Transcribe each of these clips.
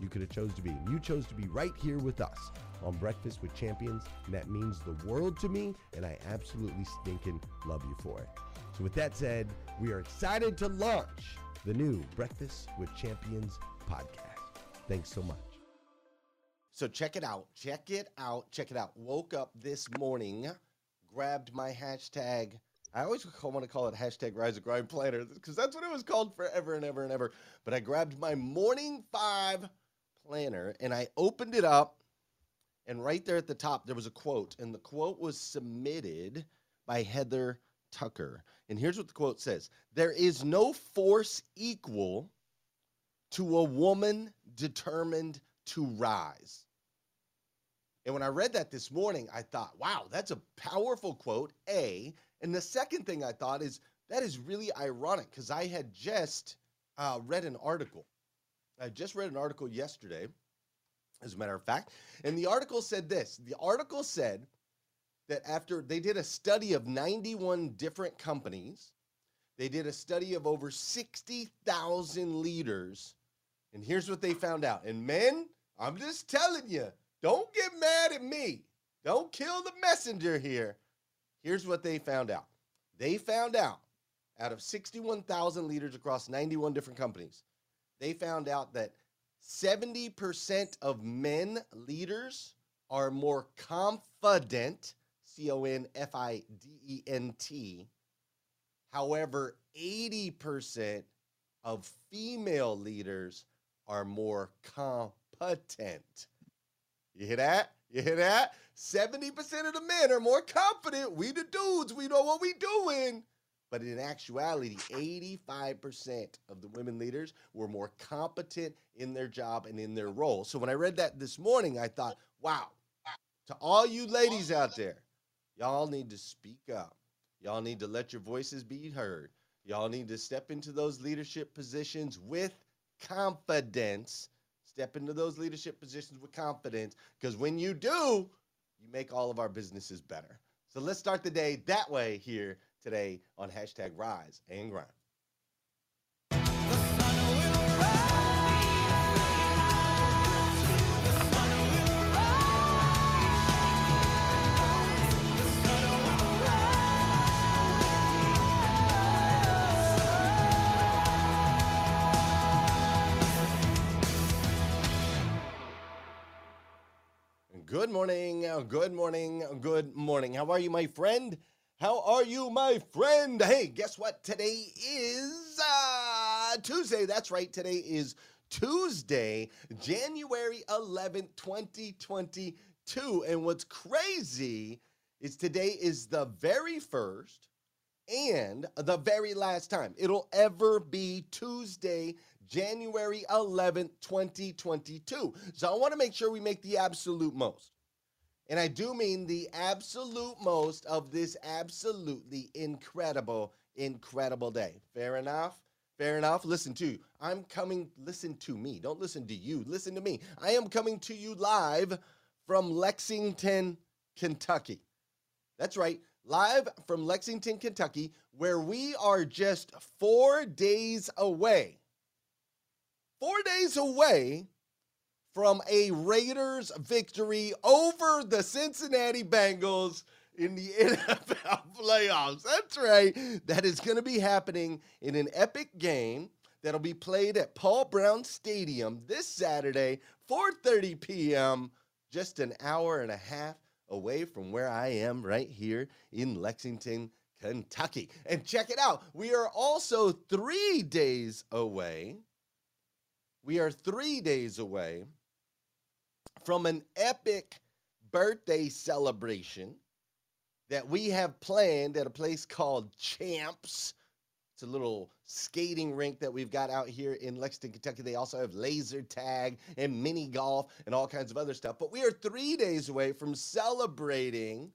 you could have chose to be, and you chose to be right here with us on Breakfast with Champions, and that means the world to me, and I absolutely stinking love you for it. So, with that said, we are excited to launch the new Breakfast with Champions podcast. Thanks so much. So, check it out. Check it out. Check it out. Woke up this morning, grabbed my hashtag. I always want to call it hashtag Rise of Grind Planner because that's what it was called forever and ever and ever. But I grabbed my Morning Five planner and I opened it up and right there at the top, there was a quote, and the quote was submitted by Heather Tucker. And here's what the quote says There is no force equal to a woman determined to rise. And when I read that this morning, I thought, wow, that's a powerful quote, A. And the second thing I thought is that is really ironic because I had just uh, read an article. I just read an article yesterday as a matter of fact. And the article said this the article said that after they did a study of 91 different companies, they did a study of over 60,000 leaders. And here's what they found out. And men, I'm just telling you, don't get mad at me. Don't kill the messenger here. Here's what they found out. They found out out of 61,000 leaders across 91 different companies, they found out that 70% of men leaders are more confident, C O N F I D E N T. However, 80% of female leaders are more competent. You hear that? You hear that? 70% of the men are more confident. We the dudes, we know what we doing. But in actuality, 85% of the women leaders were more competent in their job and in their role. So when I read that this morning, I thought, wow, to all you ladies out there, y'all need to speak up. Y'all need to let your voices be heard. Y'all need to step into those leadership positions with confidence. Step into those leadership positions with confidence because when you do, you make all of our businesses better. So let's start the day that way here today on hashtag Rise and Grind. Good morning, uh, good morning, good morning. How are you, my friend? How are you, my friend? Hey, guess what? Today is uh, Tuesday. That's right. Today is Tuesday, January 11th, 2022. And what's crazy is today is the very first and the very last time it'll ever be Tuesday, January 11th, 2022. So I want to make sure we make the absolute most. And I do mean the absolute most of this absolutely incredible, incredible day. Fair enough? Fair enough. Listen to you. I'm coming, listen to me. Don't listen to you. Listen to me. I am coming to you live from Lexington, Kentucky. That's right. Live from Lexington, Kentucky, where we are just four days away. Four days away from a Raiders victory over the Cincinnati Bengals in the NFL playoffs. That's right. That is going to be happening in an epic game that'll be played at Paul Brown Stadium this Saturday, 4:30 p.m., just an hour and a half away from where I am right here in Lexington, Kentucky. And check it out. We are also 3 days away. We are 3 days away from an epic birthday celebration that we have planned at a place called Champs. It's a little skating rink that we've got out here in Lexington, Kentucky. They also have laser tag and mini golf and all kinds of other stuff. But we are three days away from celebrating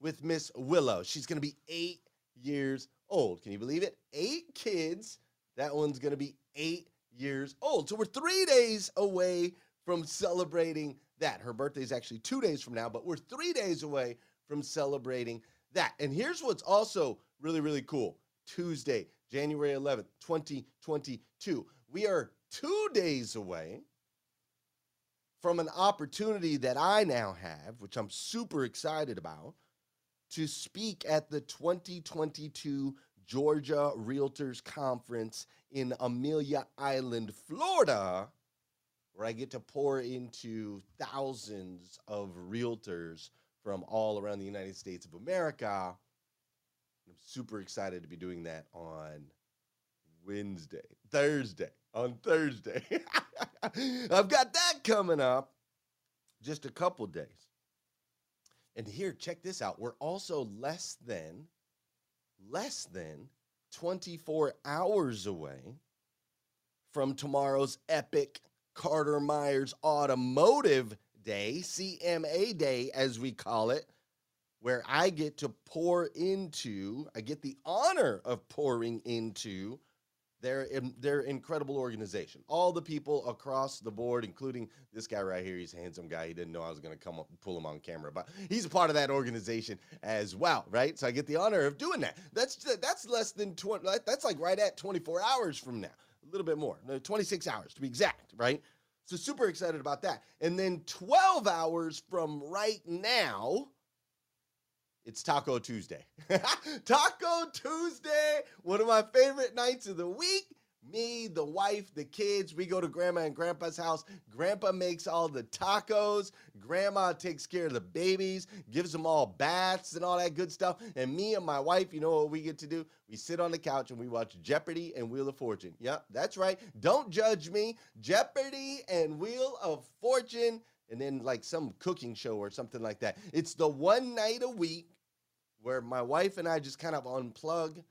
with Miss Willow. She's going to be eight years old. Can you believe it? Eight kids. That one's going to be eight years old. So we're three days away from celebrating that. Her birthday is actually two days from now, but we're three days away from celebrating that. And here's what's also really, really cool Tuesday, January 11th, 2022. We are two days away from an opportunity that I now have, which I'm super excited about, to speak at the 2022 Georgia Realtors Conference in Amelia Island, Florida where I get to pour into thousands of realtors from all around the United States of America. I'm super excited to be doing that on Wednesday, Thursday, on Thursday. I've got that coming up just a couple days. And here, check this out. We're also less than, less than 24 hours away from tomorrow's epic Carter Myers Automotive Day, CMA Day, as we call it, where I get to pour into, I get the honor of pouring into their, their incredible organization. All the people across the board, including this guy right here. He's a handsome guy. He didn't know I was going to come up and pull him on camera, but he's a part of that organization as well, right? So I get the honor of doing that. That's that's less than 20. That's like right at 24 hours from now a little bit more, 26 hours to be exact, right? So super excited about that. And then 12 hours from right now, it's Taco Tuesday. Taco Tuesday, one of my favorite nights of the week. Me, the wife, the kids, we go to grandma and grandpa's house. Grandpa makes all the tacos. Grandma takes care of the babies, gives them all baths and all that good stuff. And me and my wife, you know what we get to do? We sit on the couch and we watch Jeopardy and Wheel of Fortune. Yep, that's right. Don't judge me. Jeopardy and Wheel of Fortune and then like some cooking show or something like that. It's the one night a week where my wife and I just kind of unplug,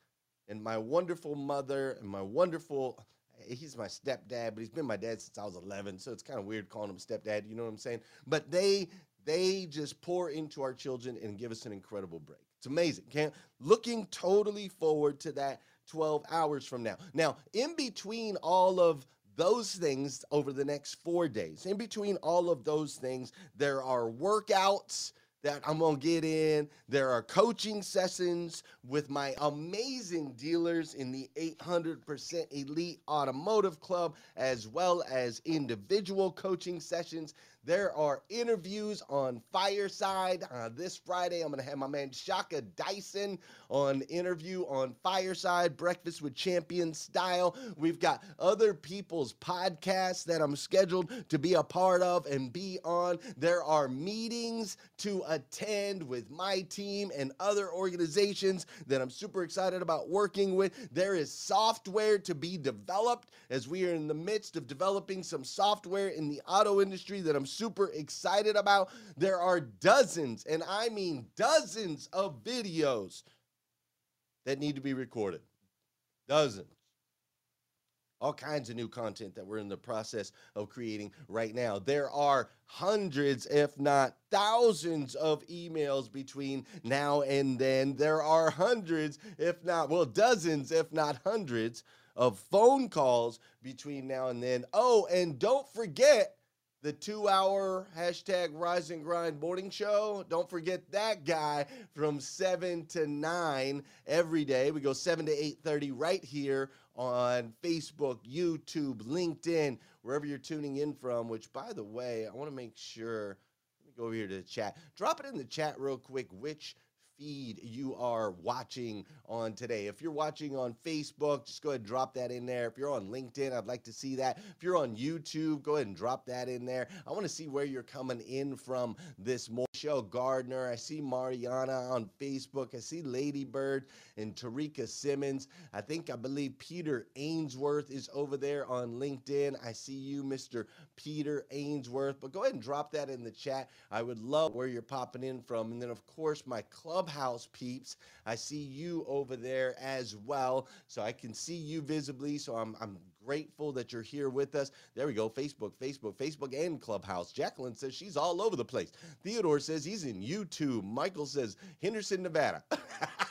and my wonderful mother and my wonderful he's my stepdad, but he's been my dad since I was 11, so it's kind of weird calling him stepdad, you know what I'm saying? But they they just pour into our children and give us an incredible break. It's amazing. Can't looking totally forward to that 12 hours from now. Now, in between all of those things over the next four days. In between all of those things, there are workouts that I'm gonna get in. There are coaching sessions with my amazing dealers in the 800% Elite Automotive Club, as well as individual coaching sessions there are interviews on Fireside. Uh, this Friday, I'm going to have my man Shaka Dyson on interview on Fireside, Breakfast with Champions style. We've got other people's podcasts that I'm scheduled to be a part of and be on. There are meetings to attend with my team and other organizations that I'm super excited about working with. There is software to be developed as we are in the midst of developing some software in the auto industry that I'm super excited about. There are dozens, and I mean dozens of videos that need to be recorded. Dozens. All kinds of new content that we're in the process of creating right now. There are hundreds, if not thousands, of emails between now and then. There are hundreds, if not, well, dozens, if not hundreds, of phone calls between now and then. Oh, and don't forget the two hour hashtag rise and grind morning show. Don't forget that guy from 7 to 9 every day. We go 7 to 8:30 right here on Facebook, YouTube, LinkedIn, wherever you're tuning in from, which by the way, I want to make sure let me go over here to the chat. Drop it in the chat real quick which feed you are watching on today. If you're watching on Facebook, just go ahead and drop that in there. If you're on LinkedIn, I'd like to see that. If you're on YouTube, go ahead and drop that in there. I want to see where you're coming in from this morning. Michelle Gardner. I see Mariana on Facebook. I see Ladybird and Tarika Simmons. I think I believe Peter Ainsworth is over there on LinkedIn. I see you, Mr. Peter Ainsworth. But go ahead and drop that in the chat. I would love where you're popping in from. And then, of course, my Clubhouse peeps. I see you over there as well. So I can see you visibly. So I'm, I'm grateful that you're here with us. There we go. Facebook, Facebook, Facebook, and Clubhouse. Jacqueline says she's all over the place. Theodore says he's in YouTube. Michael says Henderson, Nevada.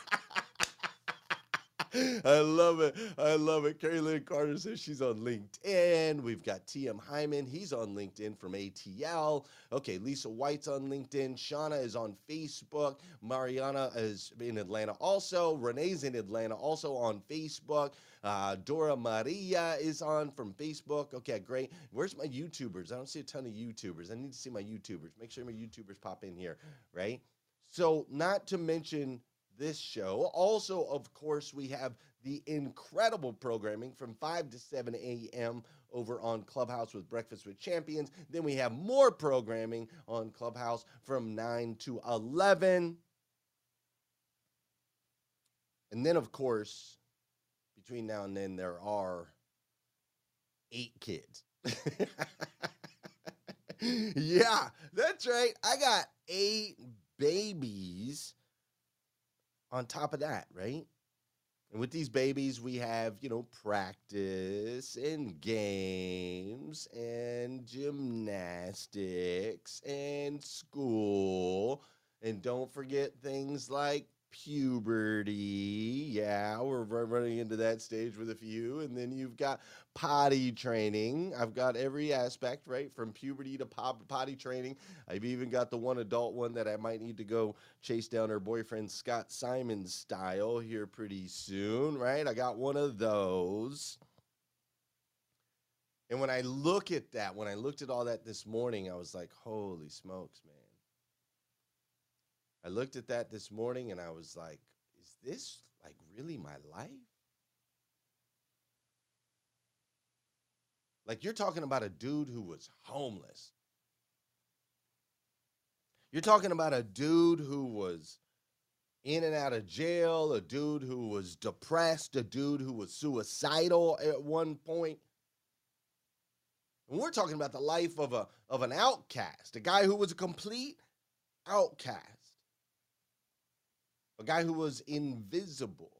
I love it. I love it. Carrie Lynn Carter says she's on LinkedIn. We've got TM Hyman. He's on LinkedIn from ATL. Okay, Lisa White's on LinkedIn. Shauna is on Facebook. Mariana is in Atlanta also. Renee's in Atlanta also on Facebook. Uh, Dora Maria is on from Facebook. Okay, great. Where's my YouTubers? I don't see a ton of YouTubers. I need to see my YouTubers. Make sure my YouTubers pop in here, right? So, not to mention this show. Also, of course, we have the incredible programming from 5 to 7 a.m. over on Clubhouse with Breakfast with Champions. Then we have more programming on Clubhouse from 9 to 11. And then, of course, between now and then, there are eight kids. yeah, that's right. I got eight babies on top of that, right? And with these babies, we have, you know, practice and games and gymnastics and school. And don't forget things like puberty. Yeah, we're running into that stage with a few. And then you've got potty training. I've got every aspect, right? From puberty to pop, potty training. I've even got the one adult one that I might need to go chase down her boyfriend Scott Simon style here pretty soon, right? I got one of those. And when I look at that, when I looked at all that this morning, I was like, holy smokes, man. I looked at that this morning and I was like, is this like really my life? Like you're talking about a dude who was homeless. You're talking about a dude who was in and out of jail, a dude who was depressed, a dude who was suicidal at one point. And we're talking about the life of a of an outcast, a guy who was a complete outcast. A guy who was invisible.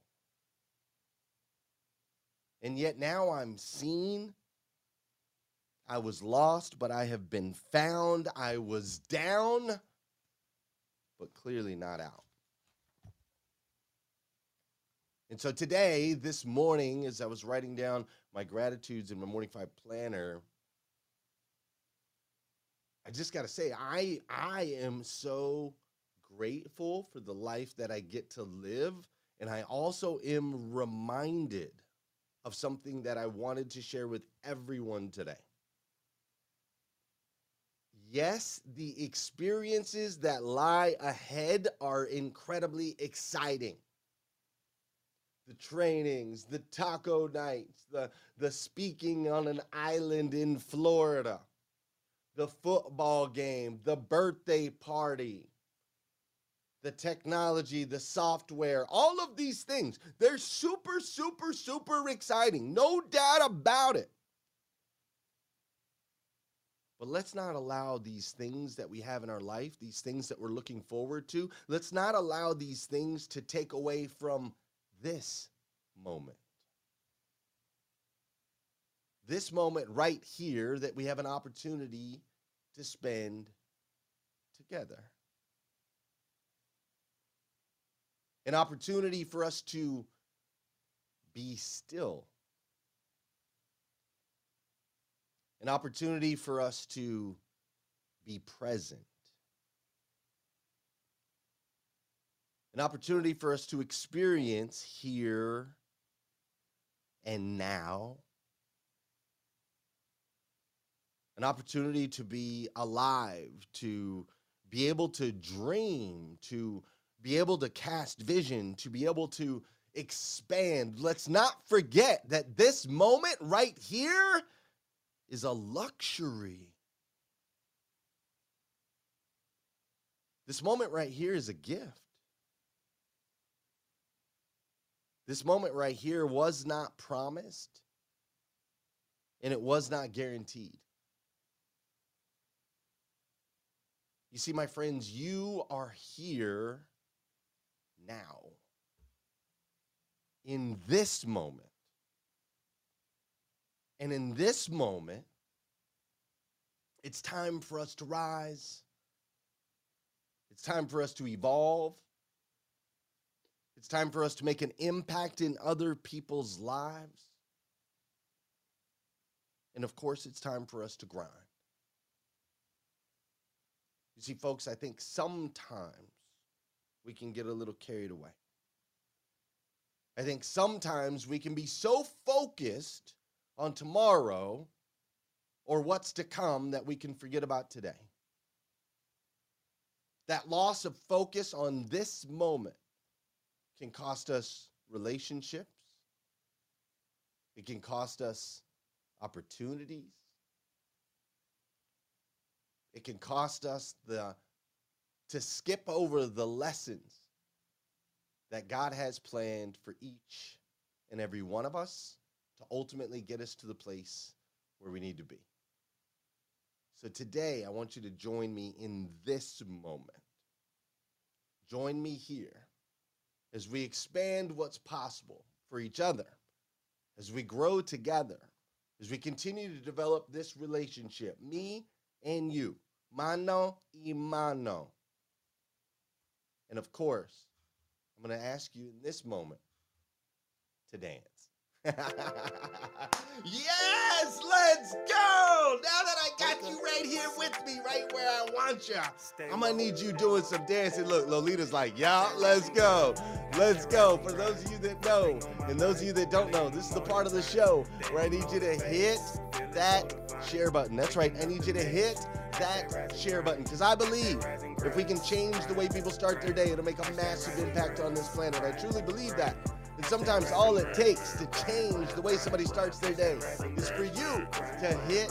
And yet now I'm seen. I was lost, but I have been found. I was down, but clearly not out. And so today, this morning, as I was writing down my gratitudes in my morning five planner, I just got to say, I I am so grateful for the life that I get to live, and I also am reminded of something that I wanted to share with everyone today. Yes, the experiences that lie ahead are incredibly exciting. The trainings, the taco nights, the, the speaking on an island in Florida, the football game, the birthday party, the technology, the software, all of these things. They're super, super, super exciting. No doubt about it. But let's not allow these things that we have in our life, these things that we're looking forward to, let's not allow these things to take away from this moment. This moment right here that we have an opportunity to spend together. An opportunity for us to be still, an opportunity for us to be present, an opportunity for us to experience here and now. An opportunity to be alive, to be able to dream, to be able to cast vision, to be able to expand. Let's not forget that this moment right here is a luxury. This moment right here is a gift. This moment right here was not promised and it was not guaranteed. You see, my friends, you are here now, in this moment. And in this moment, it's time for us to rise. It's time for us to evolve. It's time for us to make an impact in other people's lives. And of course, it's time for us to grind. You see, folks, I think sometimes we can get a little carried away. I think sometimes we can be so focused on tomorrow or what's to come that we can forget about today. That loss of focus on this moment can cost us relationships, it can cost us opportunities, it can cost us the to skip over the lessons that God has planned for each and every one of us to ultimately get us to the place where we need to be. So today, I want you to join me in this moment. Join me here as we expand what's possible for each other, as we grow together, as we continue to develop this relationship, me and you, mano y mano. And of course, I'm going to ask you in this moment to dance. Yes, let's go. Now that I got you right here with me, right where I want you, I'm gonna need you doing some dancing. Look, Lolita's like, yeah, let's go. Let's go. For those of you that know, and those of you that don't know, this is the part of the show where I need you to hit that share button. That's right. I need you to hit that share button because I believe if we can change the way people start their day, it'll make a massive impact on this planet. I truly believe that. And sometimes all it takes to change the way somebody starts their day is for you to hit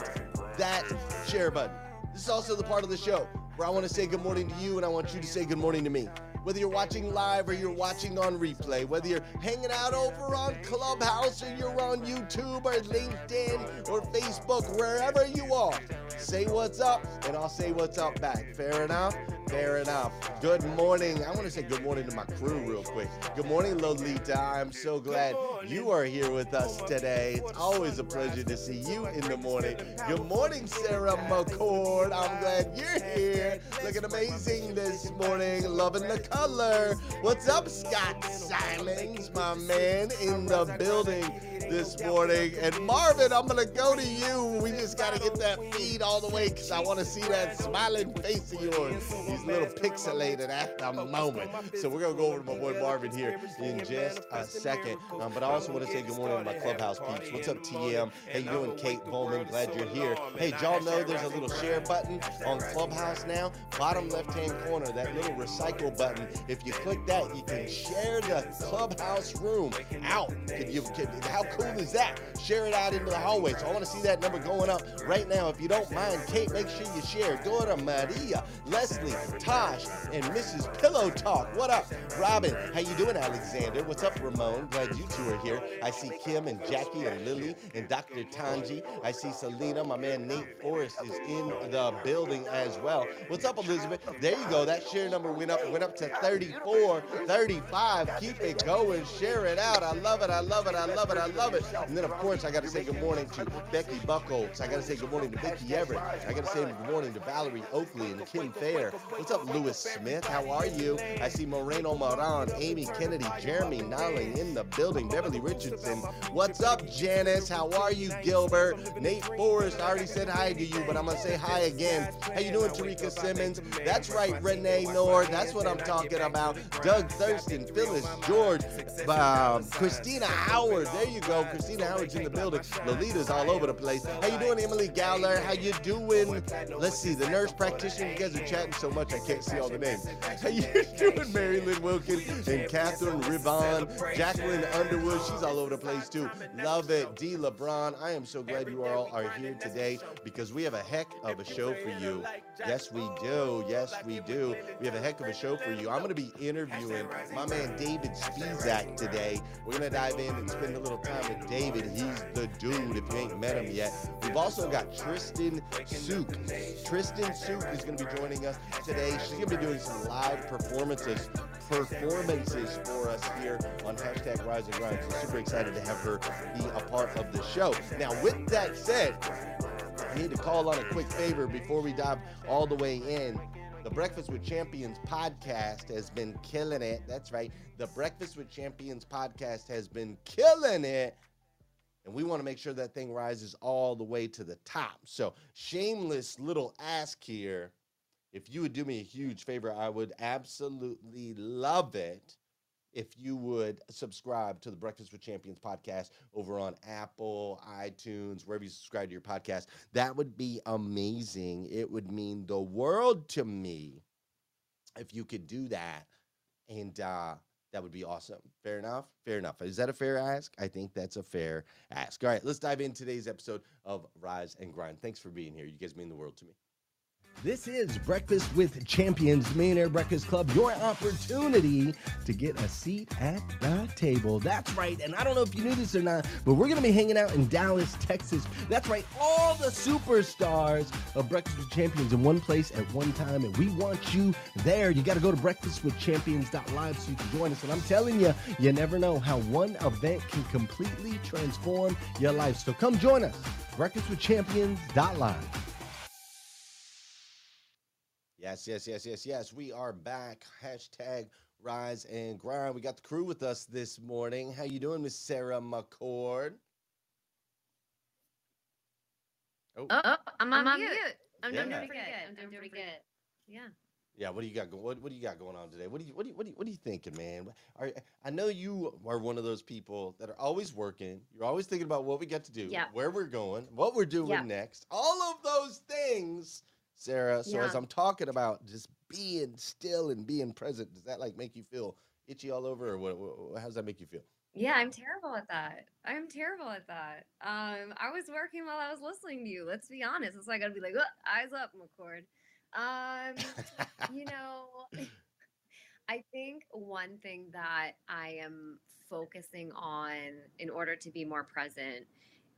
that share button. This is also the part of the show where I want to say good morning to you and I want you to say good morning to me whether you're watching live or you're watching on replay, whether you're hanging out over on Clubhouse or you're on YouTube or LinkedIn or Facebook, wherever you are, say what's up and I'll say what's up back. Fair enough? Fair enough. Good morning. I want to say good morning to my crew real quick. Good morning, Lolita. I'm so glad you are here with us today. It's always a pleasure to see you in the morning. Good morning, Sarah McCord. I'm glad you're here. Looking amazing this morning. Loving the color. What's up, Scott Simons, my man, in the building this morning. And Marvin, I'm going to go to you. We just got to get that feed all the way because I want to see that smiling face of yours. He's a little pixelated at the moment. So we're going to go over to my boy Marvin here in just a second. Um, but I also want to say good morning to my clubhouse peeps. What's up, TM? How you doing, Kate Bowman? Glad you're here. Hey, y'all know there's a little share button on Clubhouse now. Bottom left-hand corner, that little recycle button. If you click that, you can share the clubhouse room out. Can you, can, how cool is that? Share it out into the hallway. So I want to see that number going up right now. If you don't mind, Kate, make sure you share. Go to Maria, Leslie, Tosh, and Mrs. Pillow Talk. What up, Robin? How you doing, Alexander? What's up, Ramon? Glad you two are here. I see Kim and Jackie and Lily and Dr. Tanji. I see Selena. My man Nate Forrest is in the building as well. What's up, Elizabeth? There you go. That share number went up, went up to 34, 35. Keep it going. Share it out. I love it. I love it. I love it. I love it. And then, of course, I got to say good morning to Becky Buckles. I got to say good morning to Vicky Everett. I got to say good morning to Valerie Oakley and Kim Fair. What's up, Lewis Smith? How are you? I see Moreno Moran, Amy Kennedy, Jeremy Nolling in the building, Beverly Richardson. What's up, Janice? How are you, Gilbert? Nate Forrest, I already said hi to you, but I'm going to say hi again. How you doing, Tarika Simmons? That's right, Renee Nord. That's what I'm talking about. Doug Thurston, Phyllis George, uh, Christina Howard. There you go. Christina Howard's in the building. Lolita's all over the place. How you doing, Emily Gowler? How you doing? Let's see. The nurse practitioner. You guys are chatting so much I can't see all the names. How you doing, Mary Lynn Wilkins and Catherine Rivon, Jacqueline Underwood. She's all over the place too. Love it. D. LeBron. I am so glad you all are here today because we have a heck of a show for you. Yes, we do. Yes, we do. We have a heck of a show for you. I'm going to be interviewing my man David Spizak today. We're going to dive in and spend a little time with David. He's the dude if you ain't met him yet. We've also got Tristan Suk. Tristan Suk is going to be joining us today. She's going to be doing some live performances performances for us here on hashtag Rise and Grind. So super excited to have her be a part of the show. Now, with that said, I need to call on a quick favor before we dive all the way in. The Breakfast with Champions podcast has been killing it. That's right. The Breakfast with Champions podcast has been killing it. And we want to make sure that thing rises all the way to the top. So, shameless little ask here. If you would do me a huge favor, I would absolutely love it if you would subscribe to the Breakfast with Champions podcast over on Apple, iTunes, wherever you subscribe to your podcast. That would be amazing. It would mean the world to me if you could do that. And uh, that would be awesome. Fair enough? Fair enough. Is that a fair ask? I think that's a fair ask. All right, let's dive in today's episode of Rise and Grind. Thanks for being here. You guys mean the world to me. This is Breakfast with Champions Millionaire Breakfast Club, your opportunity to get a seat at the table. That's right. And I don't know if you knew this or not, but we're going to be hanging out in Dallas, Texas. That's right. All the superstars of Breakfast with Champions in one place at one time. And we want you there. You got to go to breakfastwithchampions.live so you can join us. And I'm telling you, you never know how one event can completely transform your life. So come join us. Breakfastwithchampions.live. Yes, yes, yes, yes, yes. We are back. Hashtag rise and grind. We got the crew with us this morning. How you doing, Miss Sarah McCord? Oh, oh I'm, I'm on mute. I'm Yeah. doing pretty good. I'm doing pretty good. Yeah. Yeah, what do you got going? What, what do you got going on today? What do you what do you what do you, what are you thinking, man? Are, I know you are one of those people that are always working. You're always thinking about what we got to do, Yeah. where we're going, what we're doing Yeah. next. All of those things, Sarah. So as I'm talking about just being still and being present, does that like make you feel itchy all over, or what? what how does that make you feel? Yeah, I'm terrible at that. I'm terrible at that. Um, I was working while I was listening to you. Let's be honest. It's like I'd be like, eyes up, McCord. Um, you know, I think one thing that I am focusing on in order to be more present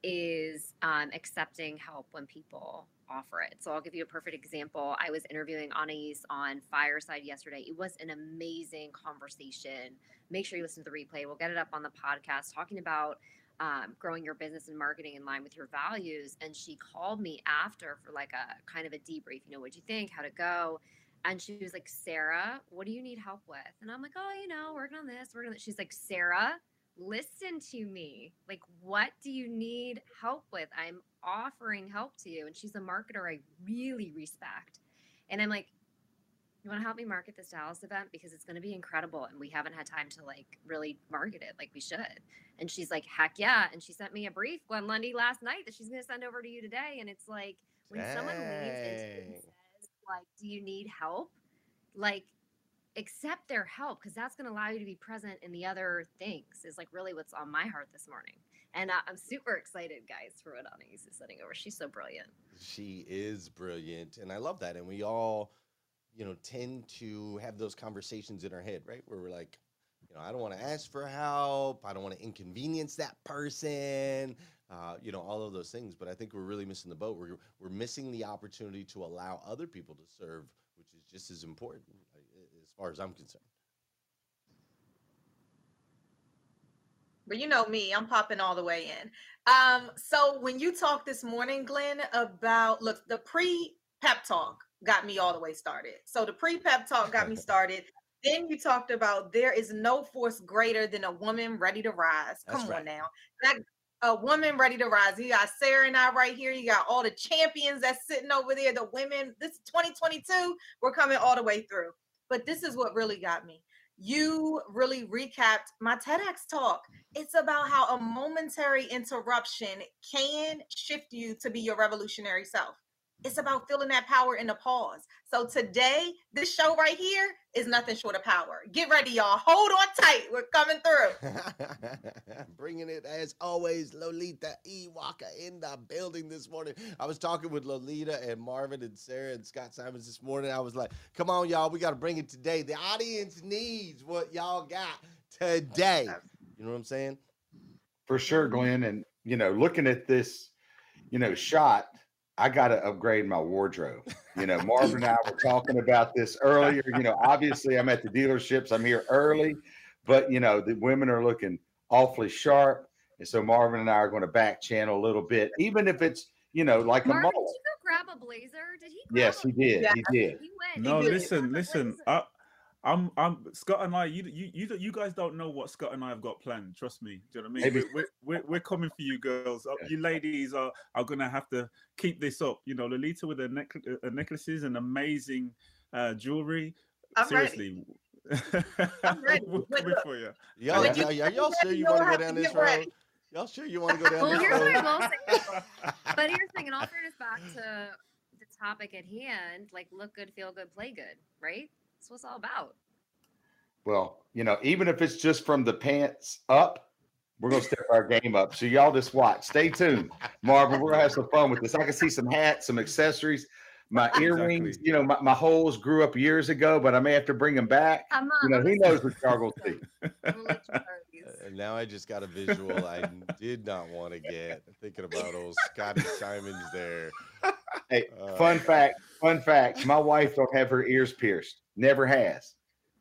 is um, accepting help when people offer it. So I'll give you a perfect example. I was interviewing Anais on Fireside yesterday. It was an amazing conversation. Make sure you listen to the replay. We'll get it up on the podcast talking about um, growing your business and marketing in line with your values. And she called me after for like a kind of a debrief. You know, what'd you think? How'd it go? And she was like, Sarah, what do you need help with? And I'm like, oh, you know, working on this, working on this. She's like, Sarah, listen to me. Like, what do you need help with? I'm offering help to you. And she's a marketer I really respect. And I'm like, you want to help me market this Dallas event because it's going to be incredible and we haven't had time to like really market it like we should. And she's like, heck yeah. And she sent me a brief, Glenn Lundy, last night that she's going to send over to you today. And it's like, when Dang. someone leaves and says, like, do you need help? Like, accept their help because that's going to allow you to be present in the other things is like really what's on my heart this morning. And uh, i'm super excited guys for what anais is setting over. She's so brilliant. She is brilliant and i love that and we all you know tend to have those conversations in our head right? Where we're like you know i don't want to ask for help i don't want to inconvenience that person uh, you know all of those things but i think we're really missing the boat. We're, we're missing the opportunity to allow other people to serve which is just as important far as I'm concerned. But you know me, I'm popping all the way in. Um, so when you talked this morning, Glenn, about look, the pre pep talk got me all the way started. So the pre pep talk got me started. Then you talked about there is no force greater than a woman ready to rise. Come on now. That a woman ready to rise. You got Sarah and I right here. You got all the champions that's sitting over there. The women. This is 2022. We're coming all the way through. But this is what really got me. You mm-hmm. really recapped my TEDx talk. It's about how a momentary interruption can shift you to be your revolutionary self. It's about feeling that power in the pause. So today, this show right here is nothing short of power. Get ready, y'all. Hold on tight. We're coming through. Bringing it as always, Lolita. Walker in the building this morning. I was talking with Lolita and Marvin and Sarah and Scott Simons this morning. I was like, come on, y'all. We got to bring it today. The audience needs what y'all got today. You know what I'm saying? For sure, Glenn. And, you know, looking at this, you know, shot – I got to upgrade my wardrobe. You know, Marvin and I were talking about this earlier. You know, obviously I'm at the dealerships, I'm here early, but you know, the women are looking awfully sharp. And so Marvin and I are going to back channel a little bit, even if it's, you know, like Marvin, a mullet. Did you go grab a blazer? Did he? yes, he did. Yeah. He did. He no, he listen, listen. I, I'm, I'm Scott and I. You, you, you, you guys don't know what Scott and I have got planned. Trust me. Do you know what I mean? We're, we're, we're, coming for you, girls. Uh, you ladies are are gonna have to keep this up. You know, Lolita with her neck, uh, necklaces and amazing uh, jewelry. I'm Seriously. Ready. I'm ready. we're coming for you. Y'all, y'all, y'all, y'all sure you want to go down this road? Y'all sure you want to go down well, this road? Well, here's? What I will say, but here's the thing, in all fairness, back to the topic at hand, like look good, feel good, play good, right? That's what it's all about. Well, you know, even if it's just from the pants up, we're gonna step our game up. So y'all just watch. Stay tuned, Marvin. We're gonna have some fun with this. I can see some hats, some accessories. My earrings, exactly. you know, my, my holes grew up years ago, but I may have to bring them back. You know, who knows what y'all gonna see. And now I just got a visual I did not want to get. Thinking about old Scotty Simons there. Hey, uh, fun fact, fun fact. My wife don't have her ears pierced. Never has.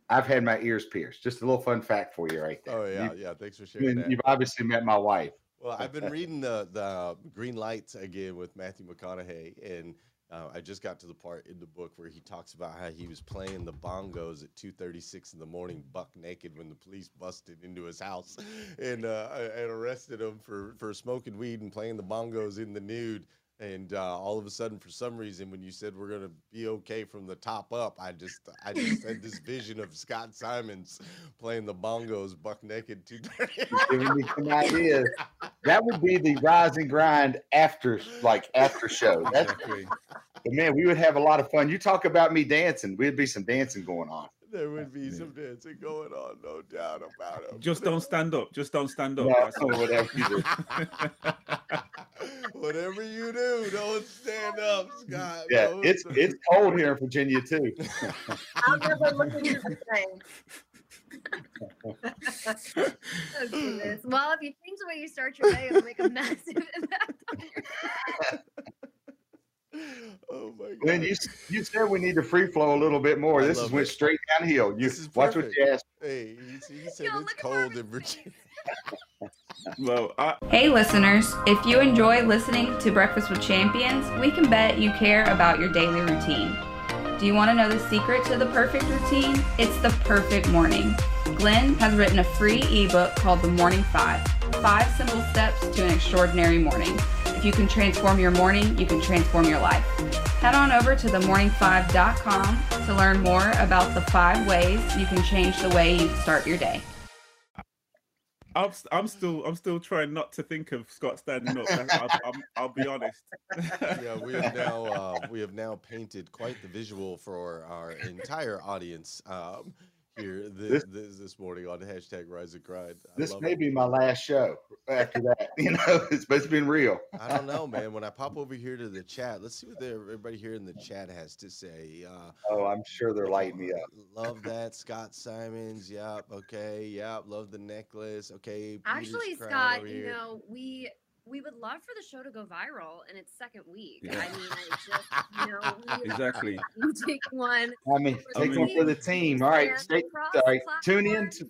I've had my ears pierced. Just a little fun fact for you, right there. Oh yeah, you, yeah. Thanks for sharing that. You've obviously met my wife. Well, I've been reading the the Greenlights again with Matthew McConaughey, and uh, I just got to the part in the book where he talks about how he was playing the bongos at 2:36 in the morning, buck naked, when the police busted into his house and uh, and arrested him for for smoking weed and playing the bongos in the nude. And uh, all of a sudden, for some reason, when you said we're gonna be okay from the top up, I just I just had this vision of Scott Simons playing the bongos buck naked. Two Giving me some ideas. That would be the rise and grind after like after show. That's but man, we would have a lot of fun. You talk about me dancing, we'd be some dancing going on. There would be some dancing going on, no doubt about it. Just don't stand up. Just don't stand up. No, whatever you do. Whatever you do, don't stand up, Scott. Yeah, Don't it's stand- it's cold here in Virginia too. I'll never look at you the same. Oh. Well, if you change the way you start your day, it'll make a massive impact on your Oh my god. Glenn, you you said we need to free flow a little bit more. I This is went it. straight downhill. You This is watch what you ask. Hey, he, he said Yo, it's cold in Virginia. Well, I, Hey, listeners, if you enjoy listening to Breakfast with Champions, we can bet you care about your daily routine. Do you want to know the secret to the perfect routine? It's the perfect morning. Glenn has written a free ebook called The Morning Five Five Simple Steps to an Extraordinary Morning. If you can transform your morning, you can transform your life. Head on over to themorning5.com to learn more about the five ways you can change the way you start your day. I'm, s- I'm still I'm still trying not to think of Scott standing up. That- I, I'm, I'll be honest. yeah, we have now uh, we have now painted quite the visual for our entire audience um, here this, This- this this morning on hashtag Rise and Grind. I This may it. be my last show after that. You know, it's, it's been real. I don't know, man. When I pop over here to the chat, let's see what the- everybody here in the chat has to say. Uh, Oh, I'm sure they're lighting me up. Love that, Scott Simons. Yep. Okay. Yep. Love the necklace. Okay. Peter's Actually, crown Scott, you know, we we would love for the show to go viral in its second week. Yeah. I mean, I just, you know, we, Exactly. you take one. I mean, I take one for the team. All right, stay, all right. Tune in. platforms. To,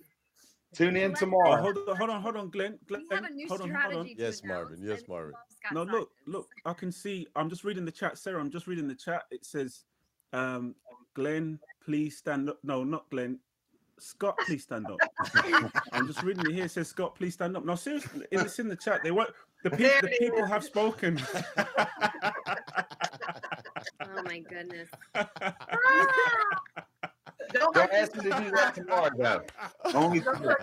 tune in Oh, tomorrow. hold on, hold on, hold on, Glenn. Glenn We have a new hold on, hold on. strategy. Yes, Marvin. Yes, Marvin. No, look, look. I can see. I'm just reading the chat, Sarah. I'm just reading the chat. It says, um, "Glenn, please stand up." No, not Glenn. Scott, please stand up. I'm just reading it here. It says, "Scott, please stand up." No, seriously, it's in the chat. They were the, pe- the people is. have spoken. Oh my goodness. Don't Don't ask me to do that tomorrow, though. Only, today.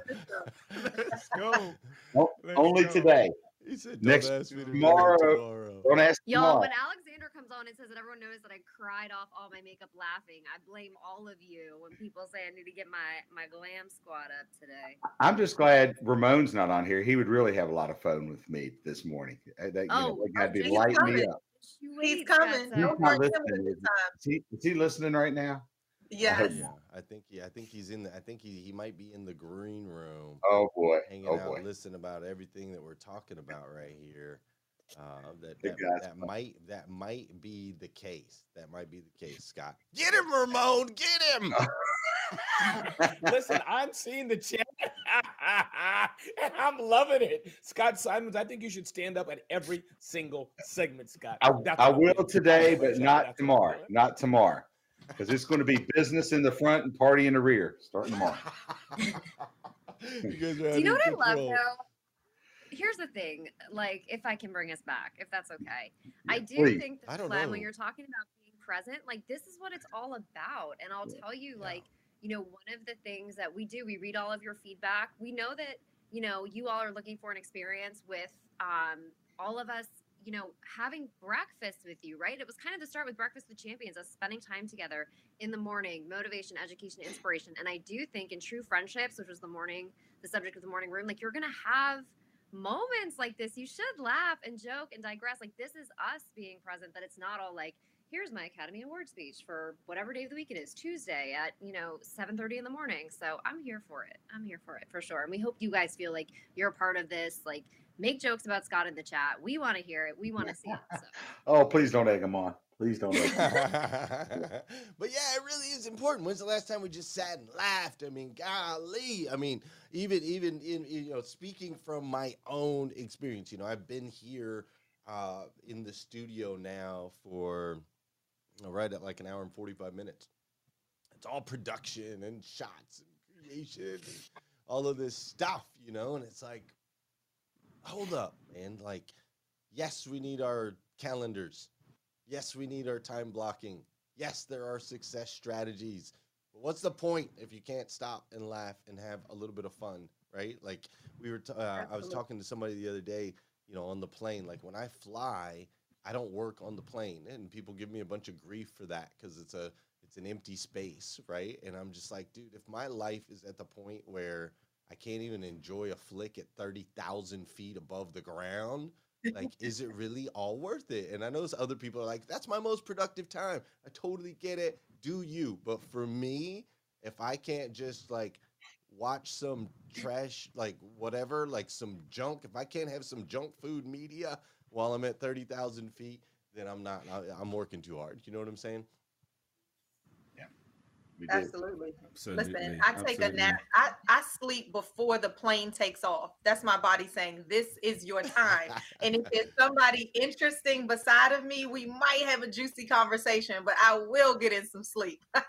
Let's go. O- Let's only go. today. He said, Next- Don't ask me to tomorrow- tomorrow. Don't ask Y'all, tomorrow. when Alexander comes on and says that everyone knows that I cried off all my makeup laughing, I blame all of you when people say I need to get my my glam squad up today. I'm just glad Ramon's not on here. He would really have a lot of fun with me this morning. Uh, That, you know, Oh, that guy'd be he's lighting me coming. up. He's coming. Scott, He's Don't so- not hurt him listening, this is he? time. Is he, is he listening right now? Yes. Yeah, I think he, I think he's in the, I think he, he might be in the green room, Oh boy. hanging Oh out, boy. listening about everything that we're talking about right here. Uh, that that, that might that might be the case. That might be the case. Scott, get him, Ramon, get him. Listen, I'm seeing the chat and I'm loving it. Scott Simons, I think you should stand up at every single segment, Scott. I, I will today, but I'm not tomorrow. Not tomorrow. Because it's going to be business in the front and party in the rear starting tomorrow. you guys are Do you know out what I love though? Here's the thing, like if I can bring us back, if that's okay. I do please. think I that Glenn, when you're talking about being present, like this is what it's all about. And I'll tell you, Yeah. like, you know, one of the things that we do, we read all of your feedback. We know that, you know, you all are looking for an experience with um all of us, you know, having breakfast with you, right? It was kind of the start with Breakfast with Champions, us spending time together in the morning, motivation, education, inspiration. And I do think in true friendships, which was the morning, the subject of the morning room, like you're gonna have moments like this. You should laugh and joke and digress. Like this is us being present, that it's not all like, here's my Academy Award speech for whatever day of the week it is, Tuesday at, you know, 7:30 in the morning. So I'm here for it. I'm here for it for sure. And we hope you guys feel like you're a part of this. Like make jokes about Scott in the chat. We want to hear it. We want to see it. So. Oh, please don't egg him on. Please don't egg him but yeah, it really is important. When's the last time we just sat and laughed? I mean, golly. I mean, even even in you know, speaking from my own experience, you know, I've been here uh, in the studio now for you know, right at like an hour and forty five minutes. It's all production and shots and creation, and all of this stuff, you know, and it's like, hold up, man. Like, yes, we need our calendars. Yes, we need our time blocking. Yes, there are success strategies. But what's the point if you can't stop and laugh and have a little bit of fun, right? Like we were, t- uh, I was talking to somebody the other day, you know, on the plane. Like when I fly, I don't work on the plane, and people give me a bunch of grief for that because it's a it's an empty space, right? And I'm just like, dude, if my life is at the point where I can't even enjoy a flick at 30,000 feet above the ground, like, is it really all worth it? And I know other people are like, that's my most productive time. I totally get it. Do you? But for me, if I can't just like watch some trash, like whatever, like some junk, if I can't have some junk food media while I'm at 30,000 feet, then I'm not, I, am working too hard. You know what I'm saying? Absolutely. Absolutely. Listen, I take Absolutely. a nap. I, I sleep before the plane takes off. That's my body saying, This is your time. and if there's somebody interesting beside of me, we might have a juicy conversation, but I will get in some sleep. I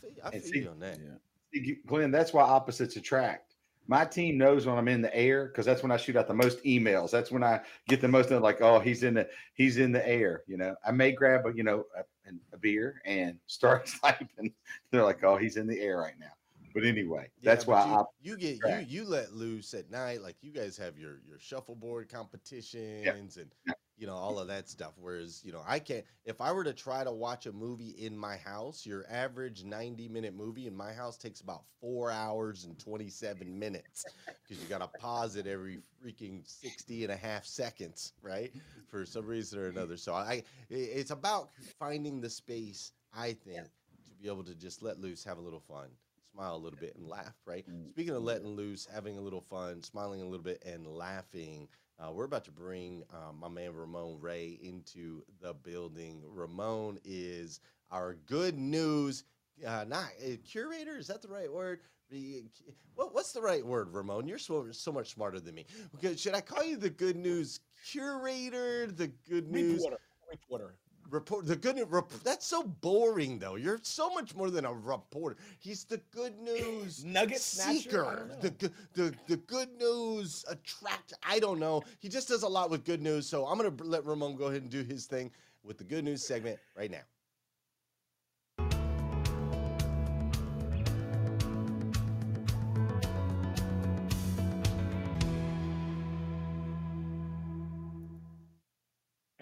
feel, I feel see- you on that. Yeah. Glenn, that's why opposites attract. My team knows when I'm in the air because that's when I shoot out the most emails. That's when I get the most of like, oh, he's in the he's in the air. You know, I may grab a you know a, a beer and start typing. They're like, oh, he's in the air right now. But anyway, Yeah, that's but why you, I you get you you let loose at night. Like you guys have your your shuffleboard competitions and Yeah. You know all of that stuff. Whereas you know I can't. If I were to try to watch a movie in my house, your average ninety minute movie in my house takes about four hours and twenty seven minutes because you got to pause it every freaking 60 and a half seconds, right? For some reason or another. So I, it's about finding the space. I think to be able to just let loose, have a little fun, smile a little bit, and laugh. Right. Mm. Speaking of letting loose, having a little fun, smiling a little bit, and laughing. Uh, we're about to bring um, my man Ramon Ray into the building. Ramon is our good news, uh, not uh, curator. Is that the right word? What, what's the right word, Ramon? You're so, so much smarter than me. Okay, should I call you the good news curator? The good news Reporter. Reporter. Report the good news rep, that's so boring though. You're so much more than a reporter. He's the good news Nugget seeker. The, good- the the good news attract i don't know. He just does a lot with good news so i'm gonna let ramon go ahead and do his thing with the good news segment right now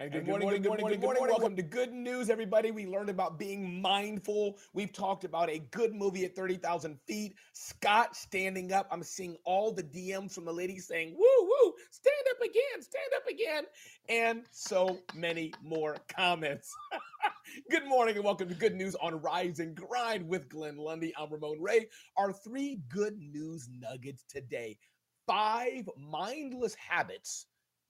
And good, morning, good morning, good morning. Welcome to Good News, everybody. We learned about being mindful. We've talked about a good movie at 30,000 feet. Scott standing up. I'm seeing all the DMs from the ladies saying, woo, woo, stand up again, stand up again. And so many more comments. good morning and welcome to Good News on Rise and Grind with Glenn Lundy. I'm Ramon Ray. Our three good news nuggets today five mindless habits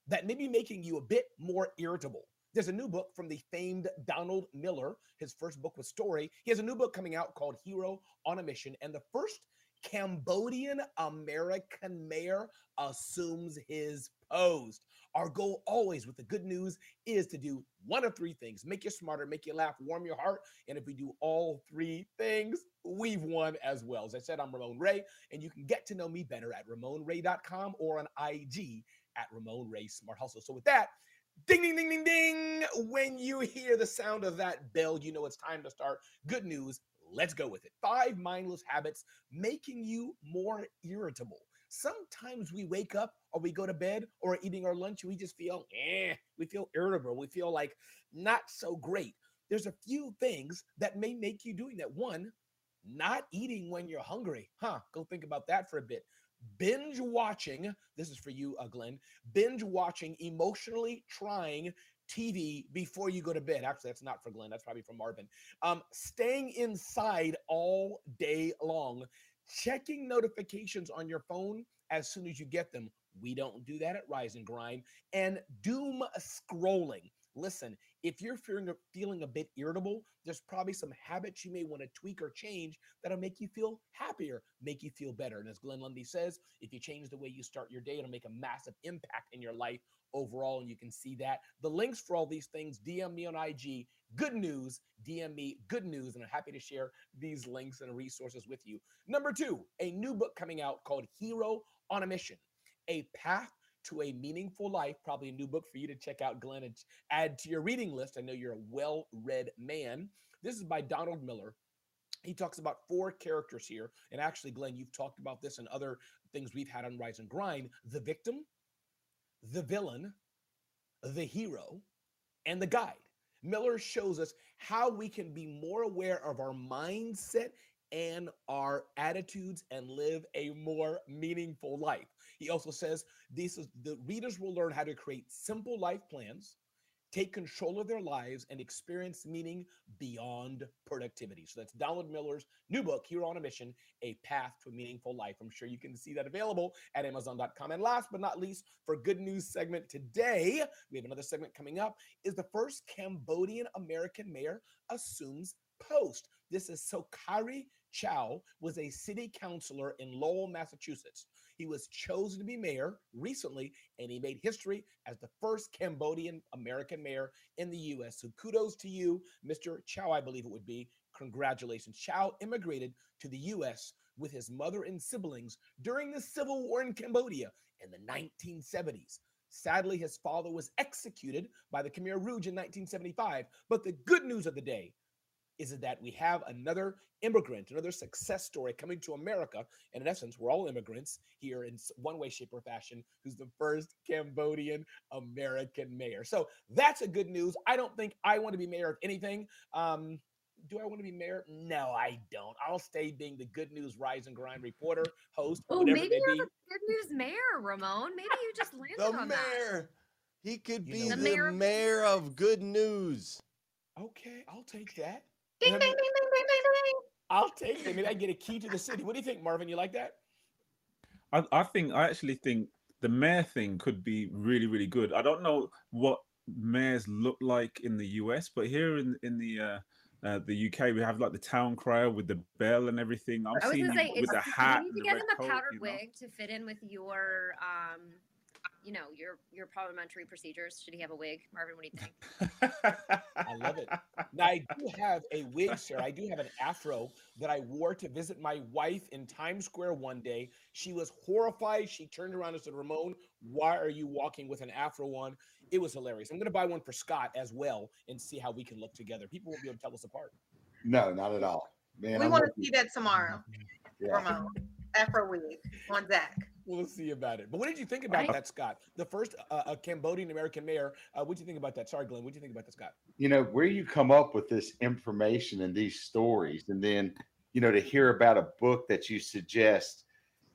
that may be making you a bit more irritable. There's a new book from the famed Donald Miller. His first book was Story. He has a new book coming out called Hero on a Mission. And the first Cambodian American mayor assumes his post. Our goal always with the good news is to do one of three things make you smarter, make you laugh, warm your heart. And if we do all three things, we've won as well. As I said, I'm Ramon Ray, and you can get to know me better at ramonray.com or on IG at Ramon Ray Smart Hustle. So with that, ding, ding, ding, ding, ding. When you hear the sound of that bell, you know it's time to start. Good news. Let's go with it. Five mindless habits making you more irritable. Sometimes we wake up or we go to bed or eating our lunch, we just feel, eh, we feel irritable. We feel like not so great. There's a few things that may make you doing that. One, not eating when you're hungry. Huh? Go think about that for a bit binge watching this is for you uh, glenn binge watching emotionally trying tv before you go to bed. Actually that's not for glenn that's probably for marvin. Um staying inside all day long checking notifications on your phone as soon as you get them. We don't do that at rise and grind. And doom scrolling. Listen if you're feeling, feeling a bit irritable there's probably some habits you may want to tweak or change that'll make you feel happier, make you feel better. And as Glenn Lundy says, if you change the way you start your day, it'll make a massive impact in your life overall. And you can see that. The links for all these things, DM me on IG. Good news, DM me good news. And I'm happy to share these links and resources with you. Number two, a new book coming out called Hero on a Mission A Path to a Meaningful Life. Probably a new book for you to check out, Glenn, and add to your reading list. I know you're a well read man. This is by Donald Miller he talks about four characters here. And actually, Glenn, you've talked about this and other things we've had on Rise and Grind the victim, the villain, the hero, and the guide. Miller shows us how we can be more aware of our mindset and our attitudes and live a more meaningful life. He also says this is the readers will learn how to create simple life plans, take control of their lives, and experience meaning beyond productivity. So that's Donald Miller's new book, Hero on a Mission A Path to a Meaningful Life. I'm sure you can see that available at Amazon.com. And last but not least, for good news segment today, we have another segment coming up, is the first Cambodian American mayor assumes post. This is Sokhary Chau was a city councilor in Lowell, Massachusetts. He was chosen to be mayor recently, and he made history as the first Cambodian American mayor in the U.S. So kudos to you, Mr. Chau, I believe it would be. Congratulations. Chau immigrated to the U.S. with his mother and siblings during the Civil War in Cambodia in the 1970s. Sadly, his father was executed by the Khmer Rouge in 1975. But the good news of the day is that we have another immigrant, another success story coming to America. And in essence, we're all immigrants here in one way, shape, or fashion, who's the first Cambodian American mayor. So that's a good news. I don't think I want to be mayor of anything. Um, do I want to be mayor? No, I don't. I'll stay being the good news rise and grind reporter, host. Oh, maybe you're be. the good news mayor, Ramon. Maybe you just landed the on mayor. that. He could you be the, the mayor, mayor of good news. Okay, I'll take that. Ding, ding, ding, ding, ding, ding, ding. I'll take it. Maybe I get a key to the city. What do you think, Marvin? You like that? I, I think I actually think the mayor thing could be really, really good. I don't know what mayors look like in the US, but here in in the uh, uh, the UK, we have like the town crier with the bell and everything. I've I was gonna say, with the hat. You need to get him a powdered coat, wig know? to fit in with your um you know your your parliamentary procedures. Should he have a wig, Marvin? What do you think? I love it. Now I do have a wig, sir. I do have an afro that I wore to visit my wife in Times Square one day. She was horrified. She turned around and said, "Ramon, why are you walking with an afro on?" It was hilarious. I'm going to buy one for Scott as well and see how we can look together. People won't be able to tell us apart. No, not at all. Man, we I'm want to see that tomorrow. Yeah. Ramon, afro wig on Zach we'll see about it. But what did you think about right. that, Scott? The first uh, a Cambodian American mayor. Uh, what do you think about that? Sorry, Glenn. What do you think about that, Scott? You know, where you come up with this information and these stories, and then you know to hear about a book that you suggest.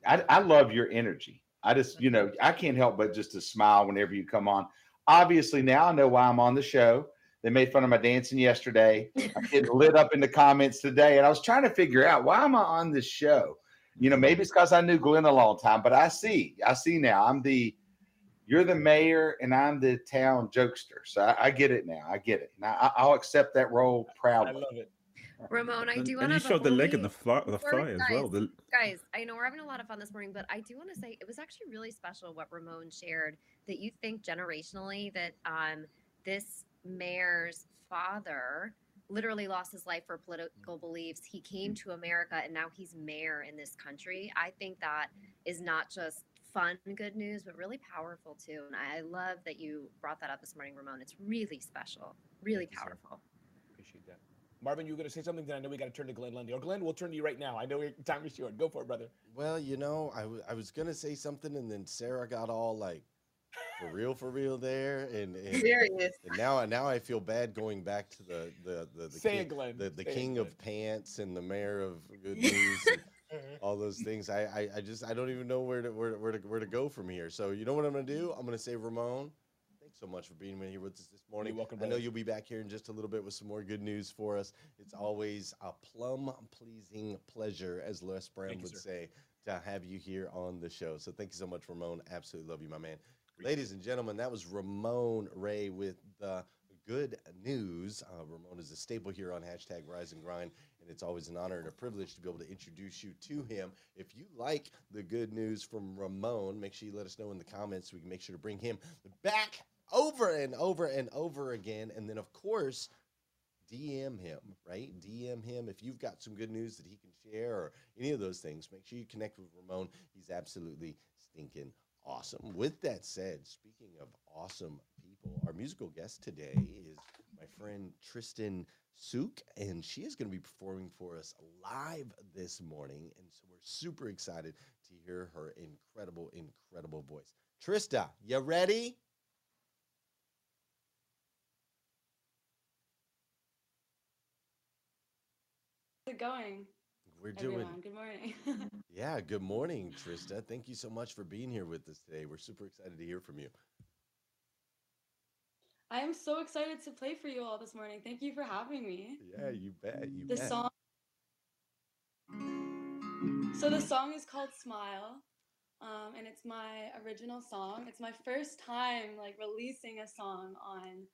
I, I love your energy. I just, you know, I can't help but just to smile whenever you come on. Obviously, now I know why I'm on the show. They made fun of my dancing yesterday. I'm getting lit up in the comments today, and I was trying to figure out why am I on this show you know, maybe it's because I knew Glenn a long time, but I see, I see now. I'm the, you're the mayor, and I'm the town jokester. So I, I get it now. I get it. Now I, will accept that role proudly. I love it. Ramon, I do want to. And you showed the leg and the fly, the fly as well. The... Guys, I know we're having a lot of fun this morning, but I do want to say it was actually really special what Ramon shared. That you think generationally that um this mayor's father literally lost his life for mm. political beliefs. He came mm. to America and now he's mayor in this country. I think that is not just fun good news, but really powerful too. And I love that you brought that up this morning, Ramon. It's really special, really Thank powerful. Appreciate that. Marvin, you were going to say something, then I know we got to turn to Glenn Lundy. Or Glenn, we'll turn to you right now. I know your time is short. Go for it, brother. Well, you know, I, w- I was going to say something, and then Sarah got all like, for real, for real there. And, and, Serious. and now, now I feel bad going back to the the the, the Say king, Glenn. the, the Say king of pants and the mayor of good news. Uh-huh. all those things. I, I, I just I don't even know where to where, to, where to where to go from here. So you know what I'm gonna do? I'm gonna say Ramon. Thanks so much for being here with us this morning. You're welcome. I know you'll be back here in just a little bit with some more good news for us. It's always a plum pleasing pleasure, as Les Brown you, would sir. say, to have you here on the show. So thank you so much, Ramon. Absolutely love you, my man. Ladies and gentlemen, that was Ramon Ray with the good news. Uh, Ramon is a staple here on hashtag Rise and Grind, and it's always an honor and a privilege to be able to introduce you to him. If you like the good news from Ramon, make sure you let us know in the comments so we can make sure to bring him back over and over and over again. And then, of course, DM him, right? DM him if you've got some good news that he can share or any of those things. Make sure you connect with Ramon. He's absolutely stinking awesome. With that said, speaking of awesome people, our musical guest today is my friend Trista Suk, and she is going to be performing for us live this morning. And so we're super excited to hear her incredible, incredible voice. Trista, you ready? How's it going? We're doing. Everyone, good morning. Yeah, good morning, Trista. Thank you so much for being here with us today. We're super excited to hear from you. I am so excited to play for you all this morning. Thank you for having me. Yeah, you bet. You bet The bet. song. So the song is called Smile, um, and it's my original song. It's my first time like releasing a song on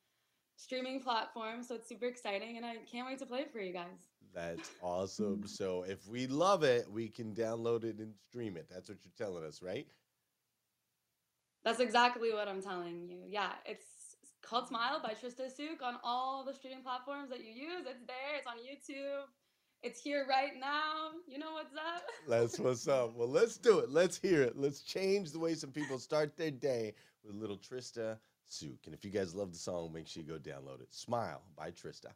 streaming platform. so it's super exciting, and I can't wait to play it for you guys. That's awesome. So if we love it, we can download it and stream it. That's what you're telling us, right? That's exactly what I'm telling you. Yeah, it's called Smile by Trista Suk on all the streaming platforms that you use. It's there. It's on YouTube. It's here right now. You know what's up? That's what's up. Well, let's do it. Let's hear it. Let's change the way some people start their day with little Trista And if you guys love the song, make sure you go download it. Smile by Trista.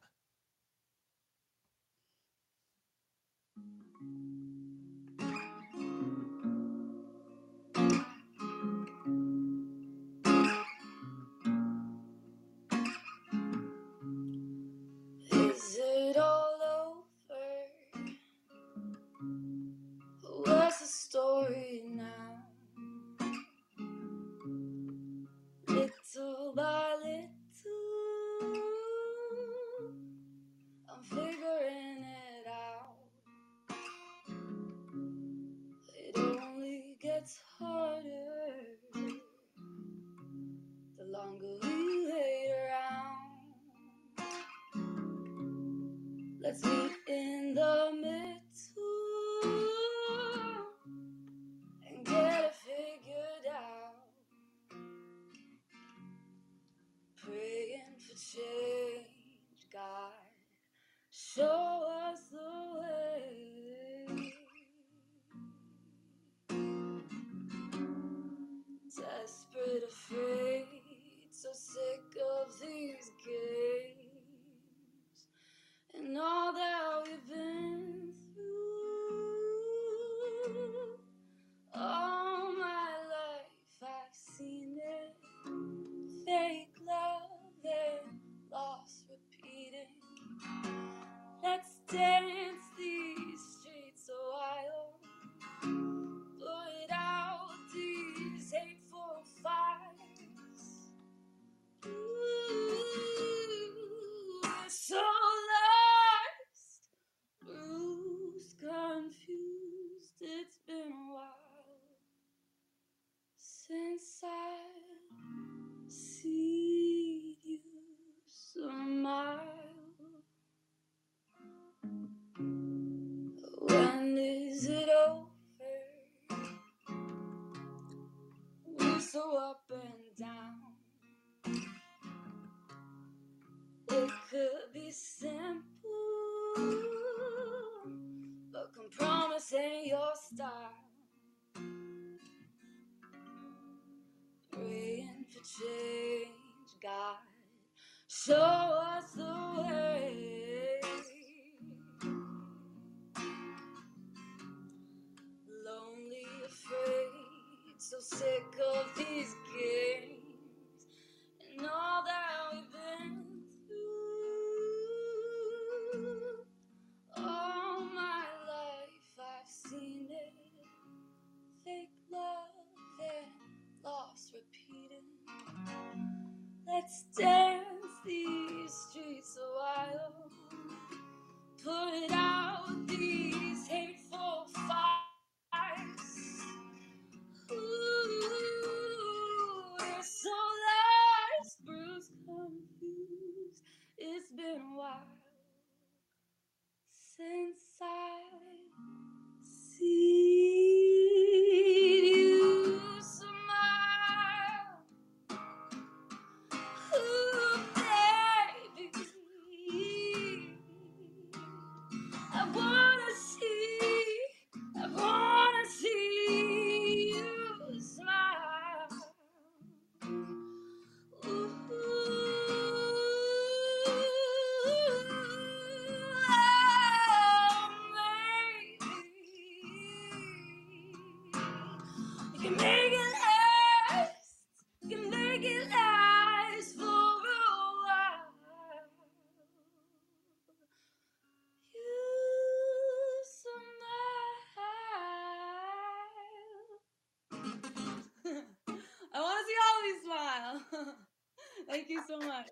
Thank you so much.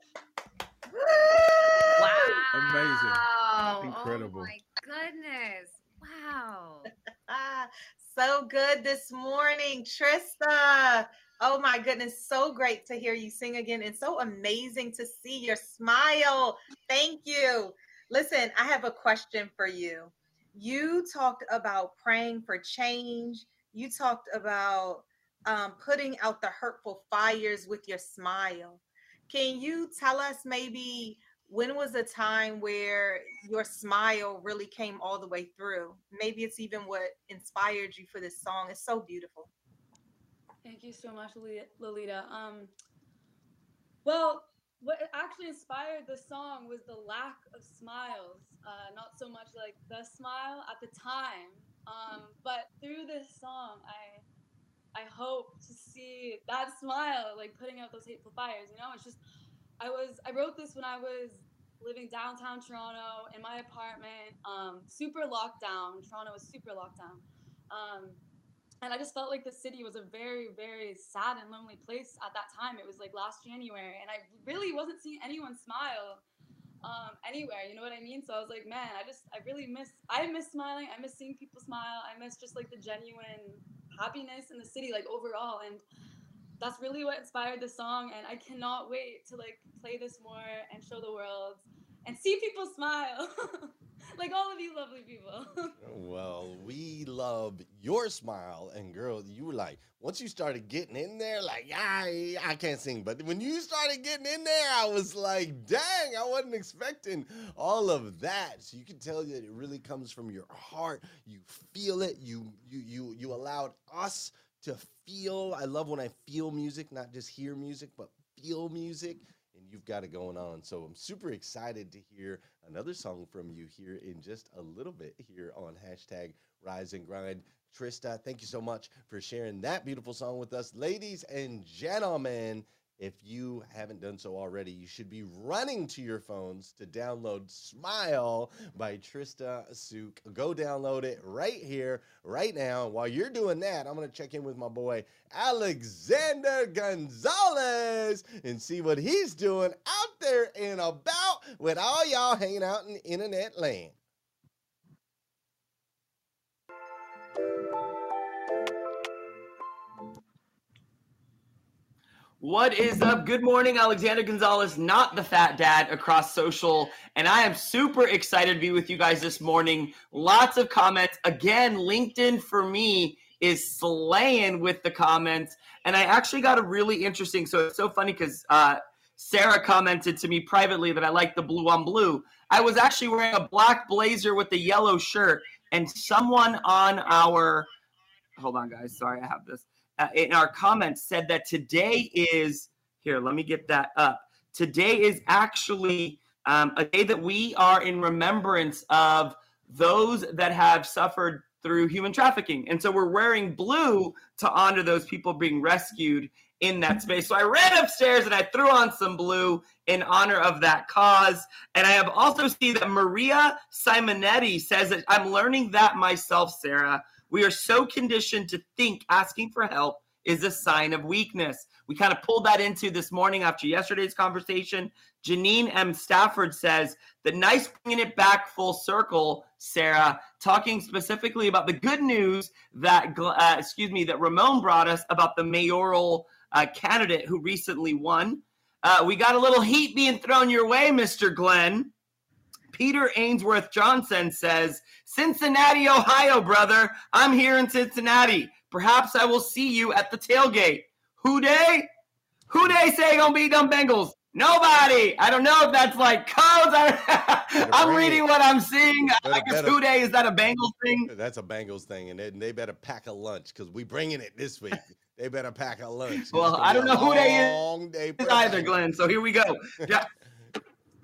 Wow. Amazing. Incredible. Oh my goodness. Wow. Ah, so good this morning, Trista. Oh my goodness, so great to hear you sing again and so amazing to see your smile. Thank you. Listen, I have a question for you. You talked about praying for change. You talked about um, putting out the hurtful fires with your smile. Can you tell us maybe when was a time where your smile really came all the way through? Maybe it's even what inspired you for this song. It's so beautiful. Thank you so much, Loli- Lolita. Um, well, what actually inspired the song was the lack of smiles, uh, not so much like the smile at the time. Um, but through this song, I I hope to see that smile, like putting out those hateful fires. You know, it's just I was I wrote this when I was living downtown Toronto in my apartment, um, super locked down. Toronto was super locked down. Um, and I just felt like the city was a very, very sad and lonely place at that time. It was like last January, and I really wasn't seeing anyone smile um, anywhere. You know what I mean? So I was like, man, I just, I really miss, I miss smiling. I miss seeing people smile. I miss just like the genuine happiness in the city, like overall. And that's really what inspired the song. And I cannot wait to like play this more and show the world and see people smile. like all of you lovely people. Well, we love your smile, and girl, you were like, once you started getting in there, like, I, I can't sing, but when you started getting in there, I was like, dang, I wasn't expecting all of that. So you can tell that it really comes from your heart. You feel it. You, you, you, you allowed us to feel. I love when I feel music, not just hear music, but feel music and you've got it going on. So I'm super excited to hear another song from you here in just a little bit here on hashtag Rise and Grind. Trista, thank you so much for sharing that beautiful song with us. Ladies and gentlemen, if you haven't done so already, you should be running to your phones to download Smile by Trista Suk. Go download it right here, right now. While you're doing that, I'm going to check in with my boy Alexander Gonzalez and see what he's doing out there and about with all y'all hanging out in internet land. What is up? Good morning, Alexander Gonzalez, not the fat dad across social. And I am super excited to be with you guys this morning. Lots of comments. Again, LinkedIn for me is slaying with the comments. And I actually got a really interesting, so it's so funny because uh, Sarah commented to me privately that I like the blue on blue. I was actually wearing a black blazer with a yellow shirt, and someone on our hold on, guys. Sorry, I have this uh, in our comments said that today is here. Let me get that up. Today is actually um, a day that we are in remembrance of those that have suffered through human trafficking. And so we're wearing blue to honor those people being rescued in that space. So I ran upstairs and I threw on some blue in honor of that cause. And I have also seen that Maria Simonetti says that I'm learning that myself, Sarah. We are so conditioned to think asking for help is a sign of weakness. We kind of pulled that into this morning after yesterday's conversation. Janine M. Stafford says the nice bringing it back full circle, Sarah, talking specifically about the good news that, uh, excuse me, that Ramon brought us about the mayoral uh, candidate who recently won. Uh, we got a little heat being thrown your way, Mr. Glenn. Peter Ainsworth Johnson says, Cincinnati, Ohio, brother. I'm here in Cincinnati. Perhaps I will see you at the tailgate. Who Dey? Who Dey say gonna beat them Bengals? Nobody. I don't know if that's like codes. I, am reading what I'm seeing. Better, I guess who Dey is that a Bengals thing? That's a Bengals thing, and they, they better pack a lunch because we bringing it this week. they better pack a lunch. Well, I don't know who they is day either, Glenn. So here we go.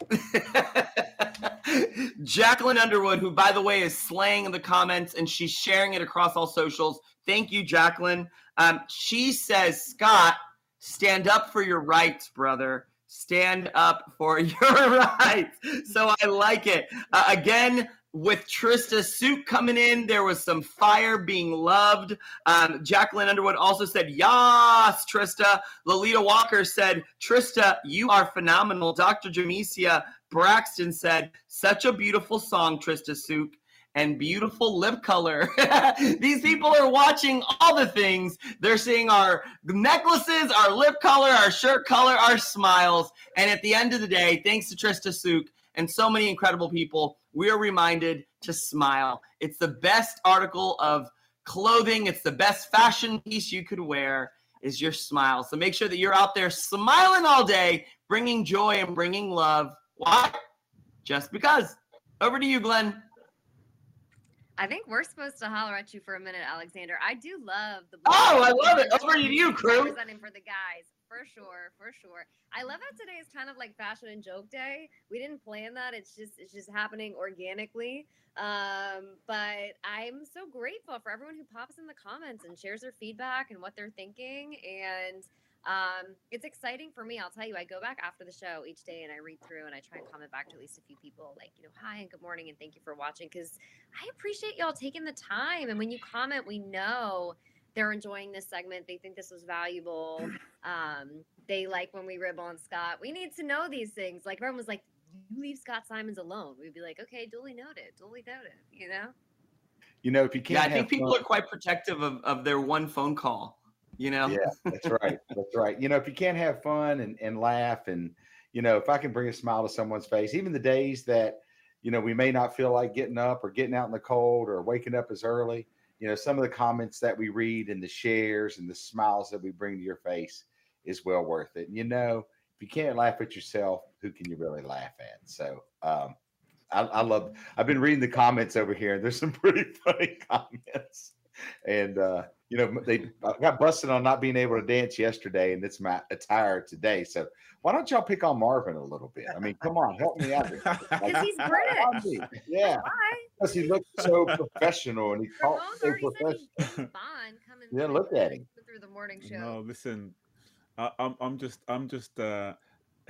Jacqueline Underwood, who by the way is slaying in the comments and she's sharing it across all socials. Thank you, Jacqueline. Um, she says, Scott, stand up for your rights, brother. Stand up for your rights. So I like it. Uh, again, with Trista Suit coming in. There was some fire being loved. Um, Jacqueline Underwood also said, Yas, Trista. Lolita Walker said, Trista, you are phenomenal. Dr. Jamesia Braxton said, such a beautiful song, Trista Suit. And beautiful lip color. These people are watching all the things. They're seeing our necklaces, our lip color, our shirt color, our smiles. And at the end of the day, thanks to Trista Suk and so many incredible people, we are reminded to smile. It's the best article of clothing, it's the best fashion piece you could wear is your smile. So make sure that you're out there smiling all day, bringing joy and bringing love. Why? Just because. Over to you, Glenn. I think we're supposed to holler at you for a minute, Alexander. I do love the. Oh, I love it. Over to you, crew. Representing for the guys, for sure, for sure. I love that today is kind of like fashion and joke day. We didn't plan that. It's just it's just happening organically. Um, but I'm so grateful for everyone who pops in the comments and shares their feedback and what they're thinking and um, it's exciting for me. I'll tell you, I go back after the show each day and I read through and I try and comment back to at least a few people like, you know, hi and good morning and thank you for watching because I appreciate y'all taking the time. And when you comment, we know they're enjoying this segment. They think this was valuable. Um, they like when we rib on Scott. We need to know these things. Like everyone was like, you leave Scott Simons alone. We'd be like, okay, duly noted, duly noted, you know? You know, if you can't, yeah, I think people fun- are quite protective of, of their one phone call you know yeah that's right that's right you know if you can't have fun and, and laugh and you know if i can bring a smile to someone's face even the days that you know we may not feel like getting up or getting out in the cold or waking up as early you know some of the comments that we read and the shares and the smiles that we bring to your face is well worth it and you know if you can't laugh at yourself who can you really laugh at so um I, I love i've been reading the comments over here and there's some pretty funny comments and uh you know, they got busted on not being able to dance yesterday, and it's my attire today. So why don't y'all pick on Marvin a little bit? I mean, come on, help me out. Because he's British. Yeah, because he looks so professional and he talks so professional. yeah, look at him through the morning show. No, listen, I, I'm I'm just I'm just uh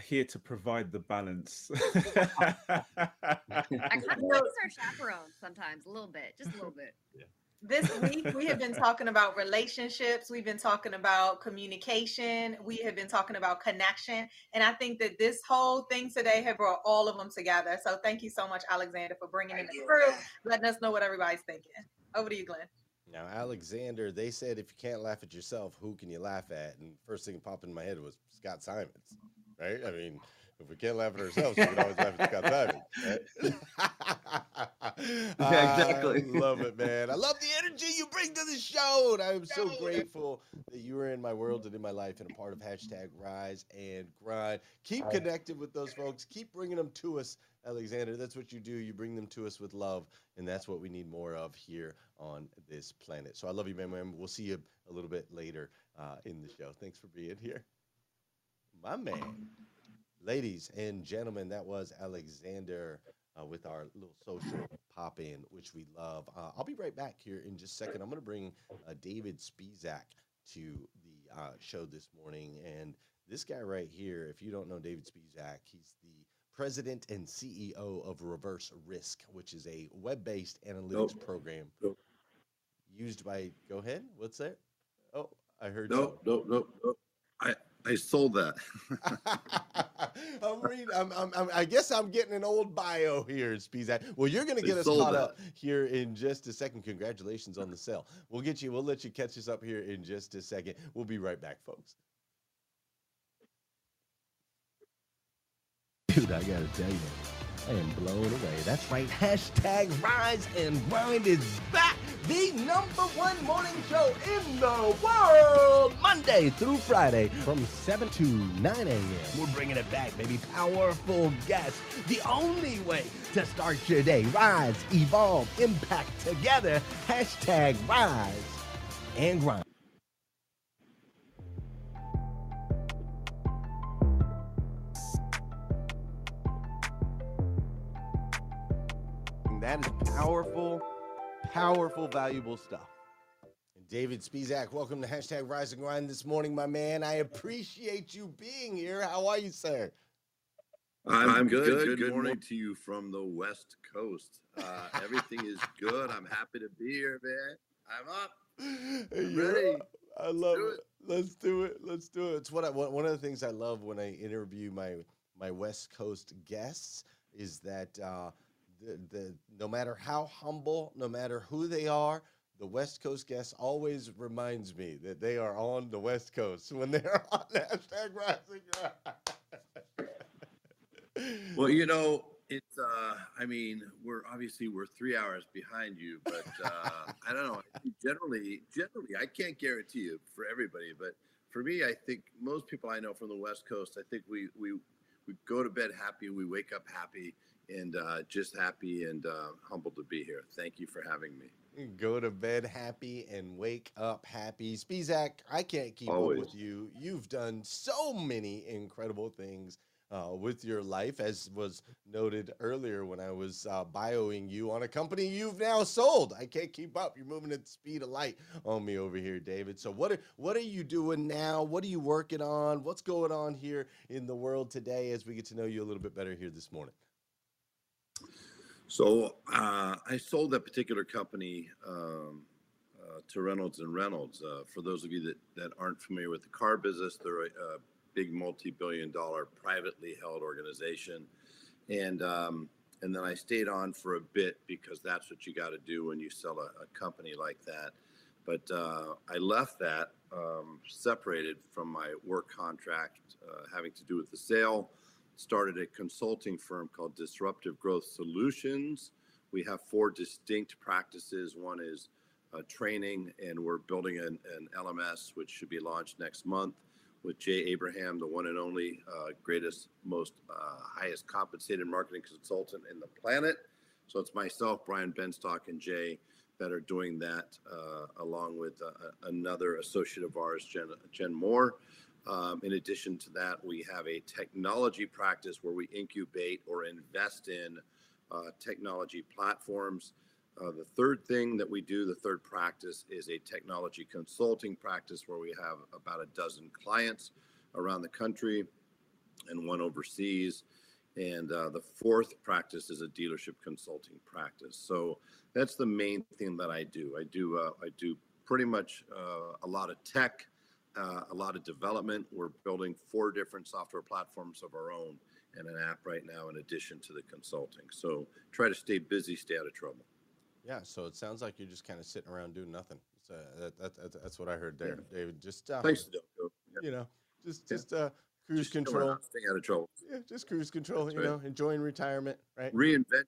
here to provide the balance. I kind of like our chaperone sometimes, a little bit, just a little bit. Yeah this week we have been talking about relationships. We've been talking about communication. We have been talking about connection. And i think that this whole thing today have brought all of them together. So thank you so much alexander for bringing thank in the crew letting us know what everybody's thinking. Over to you glenn. Now alexander they said if you can't laugh at yourself who can you laugh at? And first thing that popped in my head was scott simons right? I mean if we can't laugh at ourselves, we can always laugh at Scott Simon. Right? yeah, exactly. I love it, man. I love the energy you bring to the show. And I am so grateful that you are in my world and in my life and a part of hashtag Rise and Grind. Keep connected with those folks. Keep bringing them to us, Alexander. That's what you do. You bring them to us with love, and that's what we need more of here on this planet. So I love you, man. man. We'll see you a little bit later uh, in the show. Thanks for being here, my man. Ladies and gentlemen, that was Alexander uh, with our little social pop in, which we love. Uh, I'll be right back here in just a second. I'm going to bring uh, David Spizak to the uh, show this morning. And this guy right here, if you don't know David Spizak, he's the president and CEO of Reverse Risk, which is a web based analytics nope. program nope. used by. Go ahead. What's that? Oh, I heard. No, no, no, no. I, I sold that. I'm reading. I'm, I'm, I'm, i guess I'm getting an old bio here, Spizak. Well, you're going to get us caught that. up here in just a second. Congratulations on the sale. We'll get you. We'll let you catch us up here in just a second. We'll be right back, folks. Dude, I got to tell you. I am blown away. That's right. Hashtag Rise and Grind is back. The number one morning show in the world. Monday through Friday from 7 to 9 a.m. We're bringing it back, baby. Powerful guests. The only way to start your day. Rise, evolve, impact together. Hashtag Rise and Grind. That is powerful, powerful, valuable stuff. And David Spizak, welcome to hashtag Rise and Grind this morning, my man. I appreciate you being here. How are you, sir? I'm, I'm good. Good, good, good morning to you from the West Coast. Uh, everything is good. I'm happy to be here, man. I'm up. I'm ready. I love it. it. Let's do it. Let's do it. It's what I, one of the things I love when I interview my my West Coast guests is that uh, the, the no matter how humble, no matter who they are, the West Coast guest always reminds me that they are on the West Coast when they're on hashtag rising. well, you know, it's. Uh, I mean, we're obviously we're three hours behind you, but uh, I don't know. Generally, generally, I can't guarantee you for everybody, but for me, I think most people I know from the West Coast, I think we we we go to bed happy, we wake up happy, and uh, just happy and uh, humbled to be here. Thank you for having me. Go to bed happy and wake up happy. Spisak, I can't keep Always. up with you. You've done so many incredible things uh, with your life, as was noted earlier when I was uh, bioing you on a company you've now sold. I can't keep up. You're moving at the speed of light on me over here, David. So what are what are you doing now? What are you working on? What's going on here in the world today as we get to know you a little bit better here this morning? So uh, I sold that particular company um, uh, to Reynolds and Reynolds. Uh, for those of you that, that aren't familiar with the car business, they're a, a big multi-billion-dollar privately held organization, and um, and then I stayed on for a bit because that's what you got to do when you sell a, a company like that. But uh, I left that um, separated from my work contract uh, having to do with the sale started a consulting firm called Disruptive Growth Solutions. We have four distinct practices. One is uh, training, and we're building an, an, LMS which should be launched next month with Jay Abraham, the one and only uh, greatest, most uh, highest compensated marketing consultant in the planet. So it's myself, Brian Benstock, and Jay that are doing that, uh, along with uh, another associate of ours, Jen, Jen Moore. Um, in addition to that, we have a technology practice where we incubate or invest in uh, technology platforms. Uh, the third thing that we do, the third practice, is a technology consulting practice where we have about a dozen clients around the country and one overseas. And uh, the fourth practice is a dealership consulting practice. So that's the main thing that I do. I do uh, I do pretty much uh, a lot of tech uh, a lot of development. We're building four different software platforms of our own and an app right now in addition to the consulting. So try to stay busy, stay out of trouble. Yeah, so it sounds like you're just kind of sitting around doing nothing. So that, that, that, that's what I heard there, yeah. David. Just uh, thanks, yeah. you know, just just uh, cruise just control, stay out of trouble. Yeah, just cruise control. That's you right. know, enjoying retirement, right? Reinvention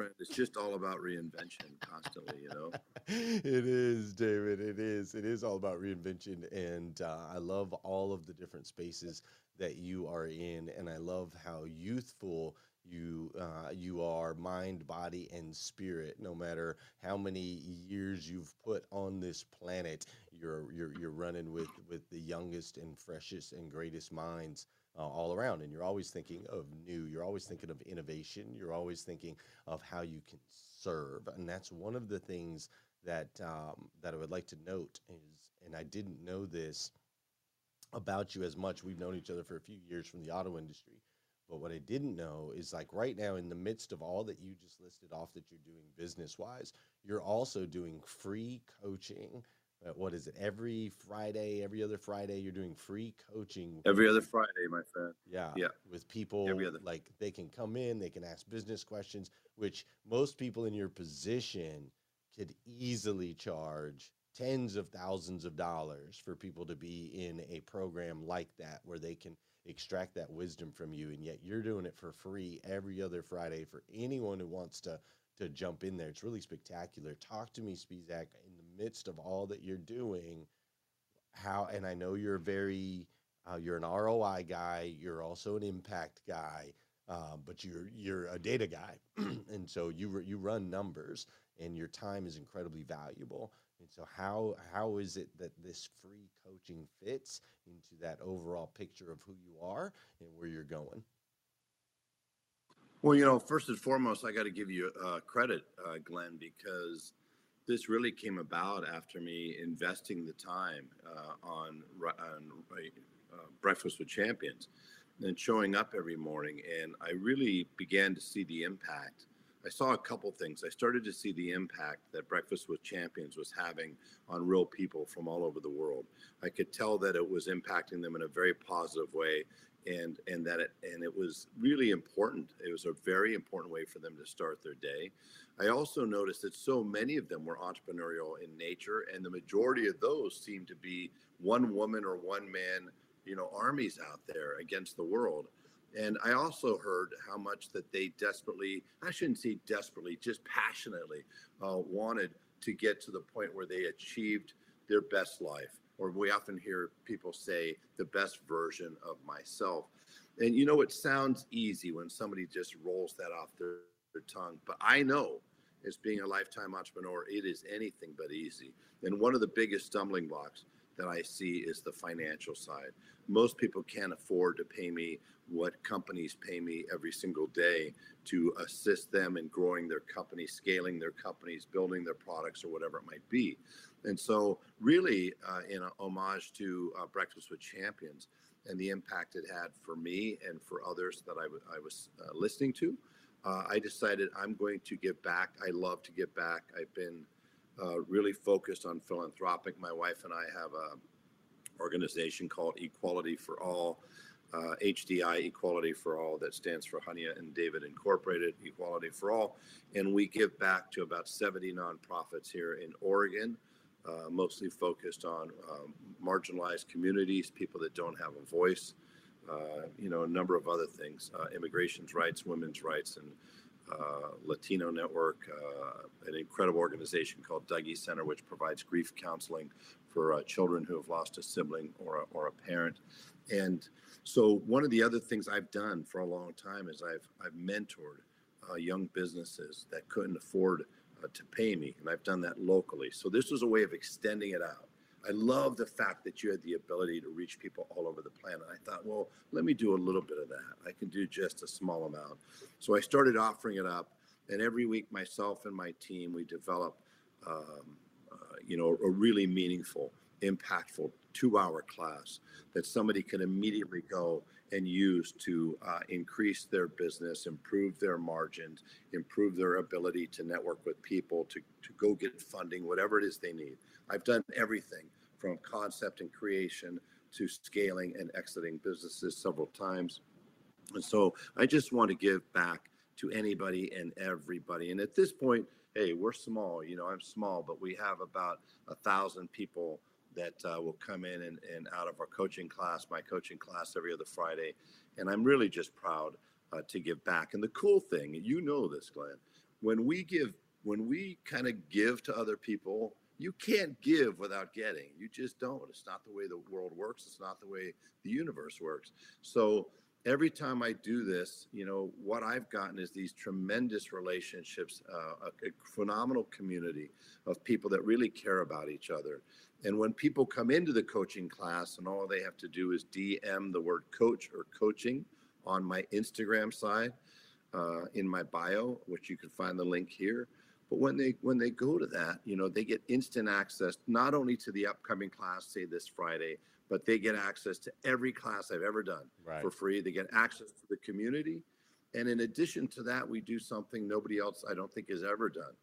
friend. It's just all about reinvention constantly, you know. it is, David. It is. It is all about reinvention, and uh, I love all of the different spaces that you are in, and I love how youthful you uh, you are mind body and spirit no matter how many years you've put on this planet you're you're you're running with with the youngest and freshest and greatest minds uh, all around. And you're always thinking of new, you're always thinking of innovation, you're always thinking of how you can serve. And that's one of the things that um, that I would like to note is, and I didn't know this about you as much. We've known each other for a few years from the auto industry. But what I didn't know is like right now, in the midst of all that you just listed off that you're doing business wise, you're also doing free coaching what is it? Every Friday, every other Friday, you're doing free coaching. Every other Friday, my friend. Yeah. Yeah. With people every other. like they can come in, they can ask business questions, which most people in your position could easily charge tens of thousands of dollars for people to be in a program like that where they can extract that wisdom from you and yet you're doing it for free every other Friday for anyone who wants to to jump in there. It's really spectacular. Talk to me, Spisak, midst of all that you're doing. How and I know you're very uh, you're an ROI guy. You're also an impact guy, uh, but you're you're a data guy, and so you you run numbers, and your time is incredibly valuable. And so how how is it that this free coaching fits into that overall picture of who you are and where you're going? Well, you know, first and foremost, I got to give you uh, credit, uh, Glenn, because this really came about after me investing the time uh, on, on uh, Breakfast with Champions. and showing up every morning. And I really began to see the impact. I saw a couple things. I started to see the impact that Breakfast with Champions was having on real people from all over the world. I could tell that it was impacting them in a very positive way and and that it and it was really important. It was a very important way for them to start their day. I also noticed that so many of them were entrepreneurial in nature and the majority of those seemed to be one woman or one man you know armies out there against the world and i also heard how much that they desperately i shouldn't say desperately just passionately uh, wanted to get to the point where they achieved their best life or we often hear people say the best version of myself and you know it sounds easy when somebody just rolls that off their, their tongue but i know as being a lifetime entrepreneur it is anything but easy and one of the biggest stumbling blocks that I see is the financial side. Most people can't afford to pay me what companies pay me every single day to assist them in growing their company, scaling their companies, building their products, or whatever it might be. And so, really, uh, in a homage to uh, Breakfast with Champions and the impact it had for me and for others that I, w- I was uh, listening to, uh, I decided I'm going to give back. I love to give back. I've been uh, really focused on philanthropic. My wife and I have a organization called Equality for All, uh, HDI Equality for All, that stands for Hania and David Incorporated Equality for All, and we give back to about 70 nonprofits here in Oregon. Uh, mostly focused on um, marginalized communities, people that don't have a voice, uh, you know, a number of other things, uh, immigration's rights, women's rights, and uh, Latino Network, uh, an incredible organization called Dougy Center, which provides grief counseling for uh, children who have lost a sibling or a, or a parent. And so, one of the other things I've done for a long time is I've I've mentored young businesses that couldn't afford uh, to pay me, and I've done that locally. So this was a way of extending it out. I love the fact that you had the ability to reach people all over the planet. I thought, well, let me do a little bit of that. I can do just a small amount. So I started offering it up, and every week, myself and my team, we develop, um, uh, you know, a really meaningful, impactful two-hour class that somebody can immediately go and use to uh, increase their business, improve their margins, improve their ability to network with people, to, to go get funding, whatever it is they need. I've done everything from concept and creation to scaling and exiting businesses several times. And so I just want to give back to anybody and everybody. And at this point, hey, we're small. You know, I'm small, but we have about a thousand people that uh, will come in and, and out of our coaching class, my coaching class every other Friday. And I'm really just proud uh, to give back. And the cool thing, you know this, Glenn, when we give, when we kind of give to other people, you can't give without getting. You just don't. It's not the way the world works. It's not the way the universe works. So every time I do this, you know, what I've gotten is these tremendous relationships, uh, a, a, phenomenal community of people that really care about each other. And when people come into the coaching class and all they have to do is DM the word coach or coaching on my Instagram side uh, in my bio, which you can find the link here. But when they when they go to that, you know, they get instant access not only to the upcoming class, say this Friday, but they get access to every class I've ever done right. for free. They get access to the community, and in addition to that, we do something nobody else I don't think has ever done.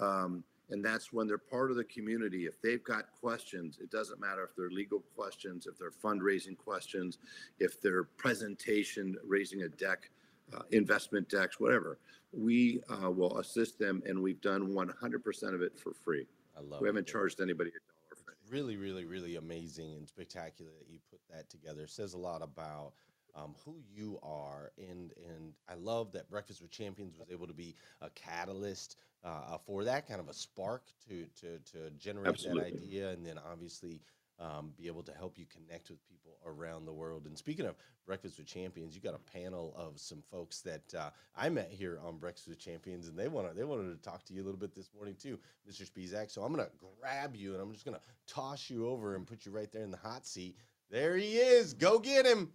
Um, and that's when they're part of the community. If they've got questions, it doesn't matter if they're legal questions, if they're fundraising questions, if they're presentation, raising a deck, uh, investment decks, whatever. We uh, will assist them, and we've done 100% of it for free. I love. We haven't it. charged anybody a dollar. For really, really, really amazing and spectacular that you put that together. It says a lot about um, who you are, and and I love that Breakfast with Champions was able to be a catalyst uh, for that kind of a spark to to to generate Absolutely. that idea, and then obviously um, be able to help you connect with people around the world. And speaking of Breakfast with Champions, you got a panel of some folks that uh, I met here on Breakfast with Champions, and they want they wanted to talk to you a little bit this morning too, Mr. Spisak. So I'm gonna grab you and I'm just gonna toss you over and put you right there in the hot seat. There he is. Go get him.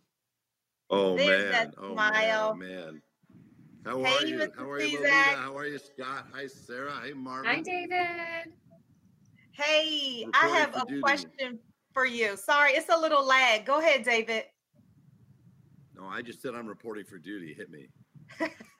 Oh There's man! Oh smile. man! man. How hey, are you? Mr. How are you, Lolita? How are you, Scott? Hi, Sarah. Hey, Marvin. Hi, David. Hey, I have a duty. question for you. Sorry, it's a little lag. Go ahead, David. No, I just said I'm reporting for duty. Hit me.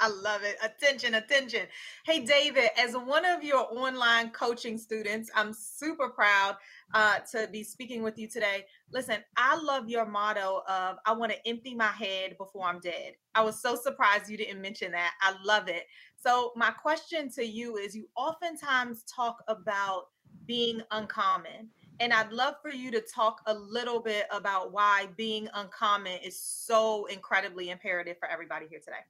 I love it. Attention, attention. Hey, David, as one of your online coaching students, I'm super proud uh, to be speaking with you today. Listen, I love your motto of I want to empty my head before I'm dead. I was so surprised you didn't mention that. I love it. So, my question to you is you oftentimes talk about being uncommon. And I'd love for you to talk a little bit about why being uncommon is so incredibly imperative for everybody here today.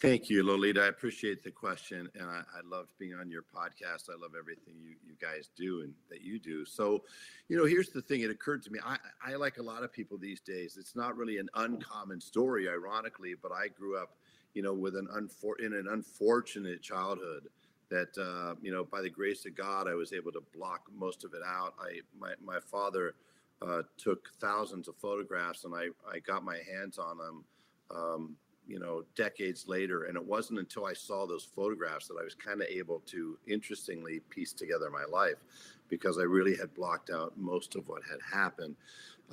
Thank you, Lolita. I appreciate the question, and I, I love being on your podcast. I love everything you, you guys do and that you do. So, you know, here's the thing. It occurred to me. I, I like a lot of people these days. It's not really an uncommon story, ironically, but I grew up, you know, with an unfor- in an unfortunate childhood that uh, you know by the grace of god i was able to block most of it out. I my, my father uh, took thousands of photographs and i i got my hands on them um, you know decades later. And it wasn't until i saw those photographs that i was kind of able to interestingly piece together my life because i really had blocked out most of what had happened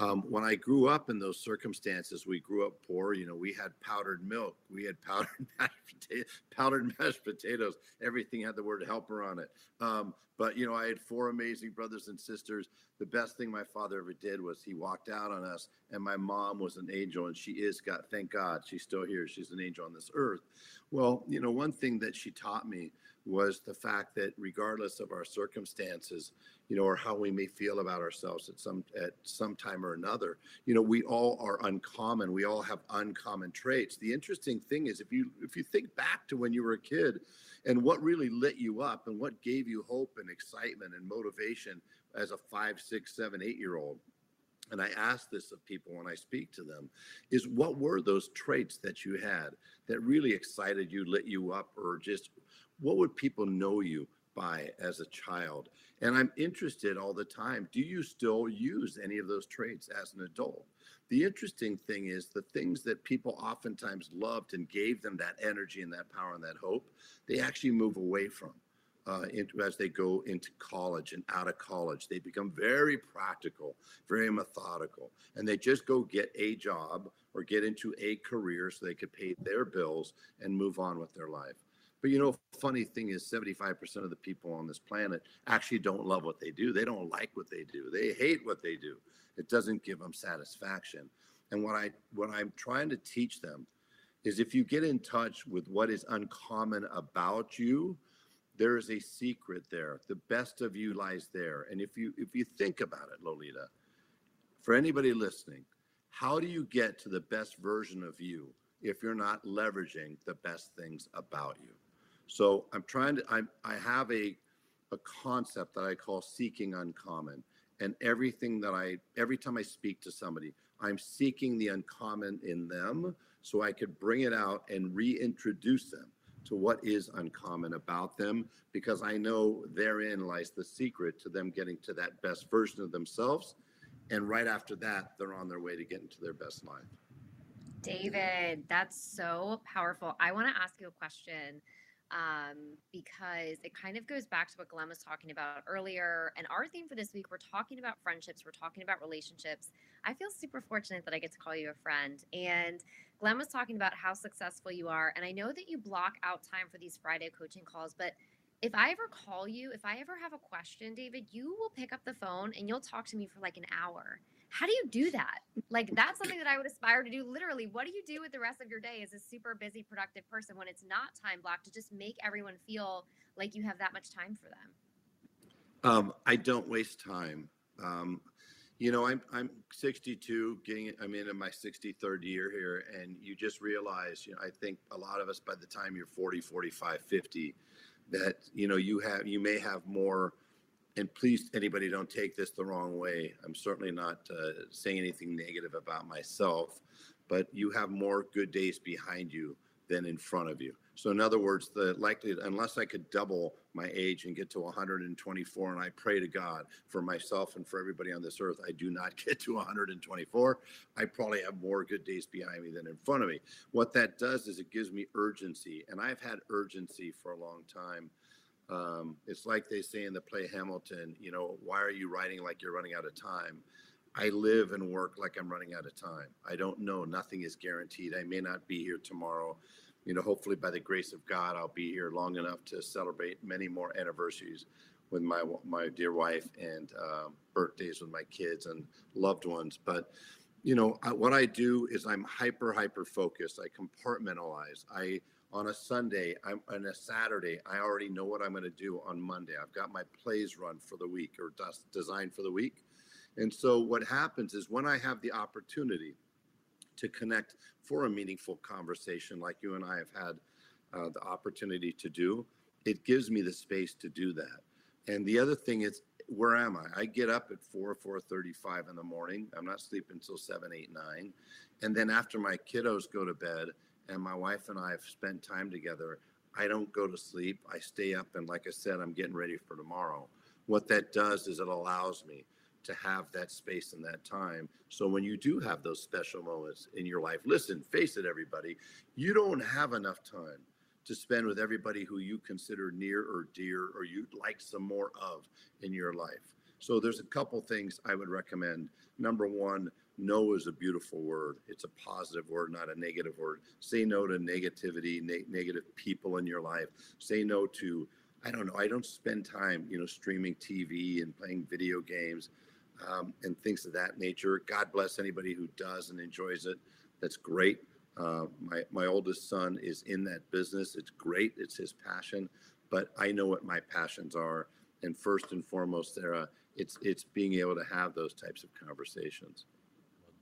um, when I grew up in those circumstances, we grew up poor. You know, we had powdered milk, we had powdered mashed, powdered mashed potatoes. Everything had the word helper on it. Um, but you know, I had four amazing brothers and sisters. The best thing my father ever did was he walked out on us, and my mom was an angel, and she is God. Thank God, she's still here. She's an angel on this earth. Well, you know, one thing that she taught me was the fact that regardless of our circumstances, you know, or how we may feel about ourselves at some at some time or another, you know, we all are uncommon. We all have uncommon traits. The interesting thing is if you if you think back to when you were a kid and what really lit you up and what gave you hope and excitement and motivation as a five, six, seven, eight year old, and I ask this of people when I speak to them, is what were those traits that you had that really excited you, lit you up, or just what would people know you by as a child? And I'm interested all the time. Do you still use any of those traits as an adult? The interesting thing is the things that people oftentimes loved and gave them that energy and that power and that hope, they actually move away from. Uh, as they go into college and out of college. They become very practical, very methodical, and they just go get a job or get into a career so they could pay their bills and move on with their life. But you know, funny thing is 75% of the people on this planet actually don't love what they do. They don't like what they do. They hate what they do. It doesn't give them satisfaction. And what I what I'm trying to teach them is if you get in touch with what is uncommon about you, there is a secret there. The best of you lies there. And if you if you think about it, Lolita, for anybody listening, how do you get to the best version of you if you're not leveraging the best things about you? So I'm trying to, I'm, I have a, a concept that I call seeking uncommon. And everything that I, every time I speak to somebody, I'm seeking the uncommon in them so I could bring it out and reintroduce them to what is uncommon about them because I know therein lies the secret to them getting to that best version of themselves. And right after that, they're on their way to getting to their best life. David, that's so powerful. I want to ask you a question um, because it kind of goes back to what Glenn was talking about earlier. And our theme for this week, we're talking about friendships, we're talking about relationships. I feel super fortunate that I get to call you a friend. And Glenn was talking about how successful you are. And I know that you block out time for these Friday coaching calls, but if I ever call you, if I ever have a question, David, you will pick up the phone and you'll talk to me for like an hour. How do you do that? Like that's something that I would aspire to do. Literally, what do you do with the rest of your day as a super busy, productive person when it's not time blocked to just make everyone feel like you have that much time for them? Um, I don't waste time. Um, you know, I'm I'm 62, getting I'm in my 63rd year here, and you just realize, you know, I think a lot of us by the time you're 40, 45, 50, that you know you have you may have more and please anybody don't take this the wrong way. I'm certainly not uh, saying anything negative about myself but you have more good days behind you than in front of you. So in other words the likelihood unless i could double my age and get to 124 and i pray to god for myself and for everybody on this earth i do not get to 124 i probably have more good days behind me than in front of me. What that does is it gives me urgency and i've had urgency for a long time um, it's like they say in the play Hamilton, you know, why are you writing like you're running out of time? I live and work like I'm running out of time. I don't know. Nothing is guaranteed. I may not be here tomorrow. You know, hopefully by the grace of God, I'll be here long enough to celebrate many more anniversaries with my my dear wife and uh, birthdays with my kids and loved ones. But you know, I, what I do is I'm hyper hyper focused. I compartmentalize. I on a Sunday, I'm on a Saturday, I already know what I'm going to do on Monday. I've got my plays run for the week or designed for the week. And so what happens is when I have the opportunity to connect for a meaningful conversation like you and I have had uh, the opportunity to do, it gives me the space to do that. And the other thing is, where am I? I get up at four, four thirty-five in the morning. I'm not sleeping until seven, eight, nine, and then after my kiddos go to bed, and my wife and I have spent time together, I don't go to sleep. I stay up, and like I said, I'm getting ready for tomorrow. What that does is it allows me to have that space and that time. So when you do have those special moments in your life, listen, face it, everybody, you don't have enough time to spend with everybody who you consider near or dear or you'd like some more of in your life. So there's a couple things I would recommend. Number one, no is a beautiful word. It's a positive word, not a negative word. Say no to negativity, ne- negative people in your life. Say no to, I don't know, I don't spend time, you know, streaming TV and playing video games um, and things of that nature. God bless anybody who does and enjoys it. That's great. Uh, my my oldest son is in that business. It's great. It's his passion, but I know what my passions are. And first and foremost, Sarah, it's it's being able to have those types of conversations.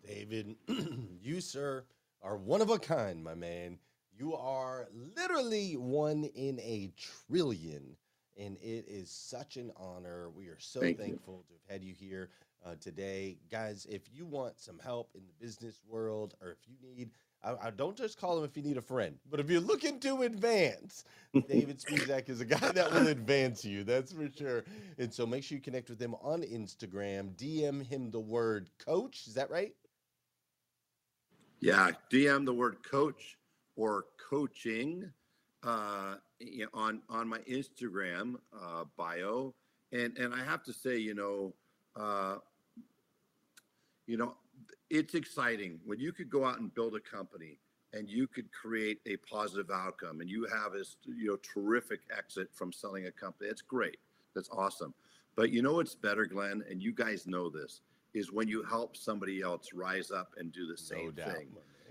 David, you sir are one of a kind, my man. You are literally one in a trillion, and it is such an honor. We are so Thank thankful you. to have had you here uh, today, guys. If you want some help in the business world, or if you need I, I, don't just call him if you need a friend, but if you're looking to advance, David Spisak is a guy that will advance you. That's for sure. And so make sure you connect with him on Instagram. DM him the word coach. Is that right? Yeah, DM the word coach or coaching uh, on on my Instagram uh, bio. And and I have to say, you know, uh, you know, it's exciting when you could go out and build a company and you could create a positive outcome and you have this you know terrific exit from selling a company. That's great. That's awesome. But you know what's better glenn and you guys know this is when you help somebody else rise up and do the same no thing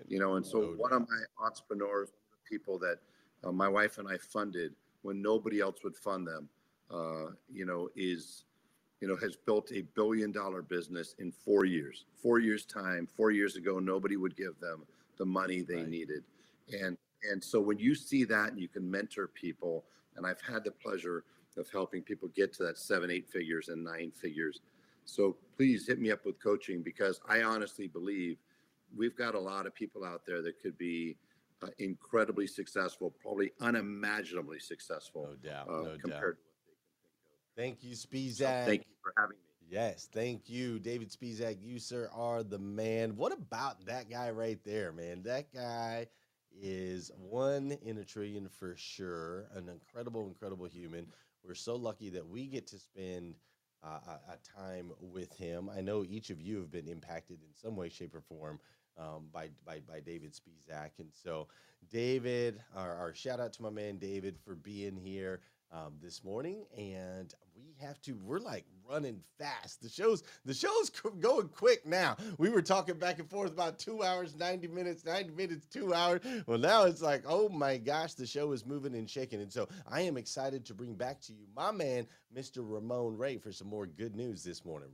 you know and so no one doubt. of my entrepreneurs people that uh, my wife and i funded when nobody else would fund them uh, you know is you know, has built a billion dollar business in four years. Four years time. Four years ago, nobody would give them the money they Right. needed, and and so when you see that, and you can mentor people, and I've had the pleasure of helping people get to that seven, eight figures and nine figures. So please hit me up with coaching because I honestly believe we've got a lot of people out there that could be uh, incredibly successful, probably unimaginably successful No doubt. uh, no doubt. compared to Thank you, what they Spisak. can think of. So thank you for having me. Yes, thank you, David Spisak. You, sir, are the man. What about that guy right there, man? That guy is one in a trillion for sure. An incredible, incredible human. We're so lucky that we get to spend uh, a, a time with him. I know each of you have been impacted in some way, shape, or form um, by, by by David Spisak, and so David, our, our shout out to my man David for being here um, this morning, and we have to. We're like running fast. The show's the show's going quick now. We were talking back and forth about two hours, ninety minutes, ninety minutes, two hours. Well, now it's like, oh my gosh, the show is moving and shaking, and so I am excited to bring back to you my man, Mr. Ramon Ray, for some more good news this morning.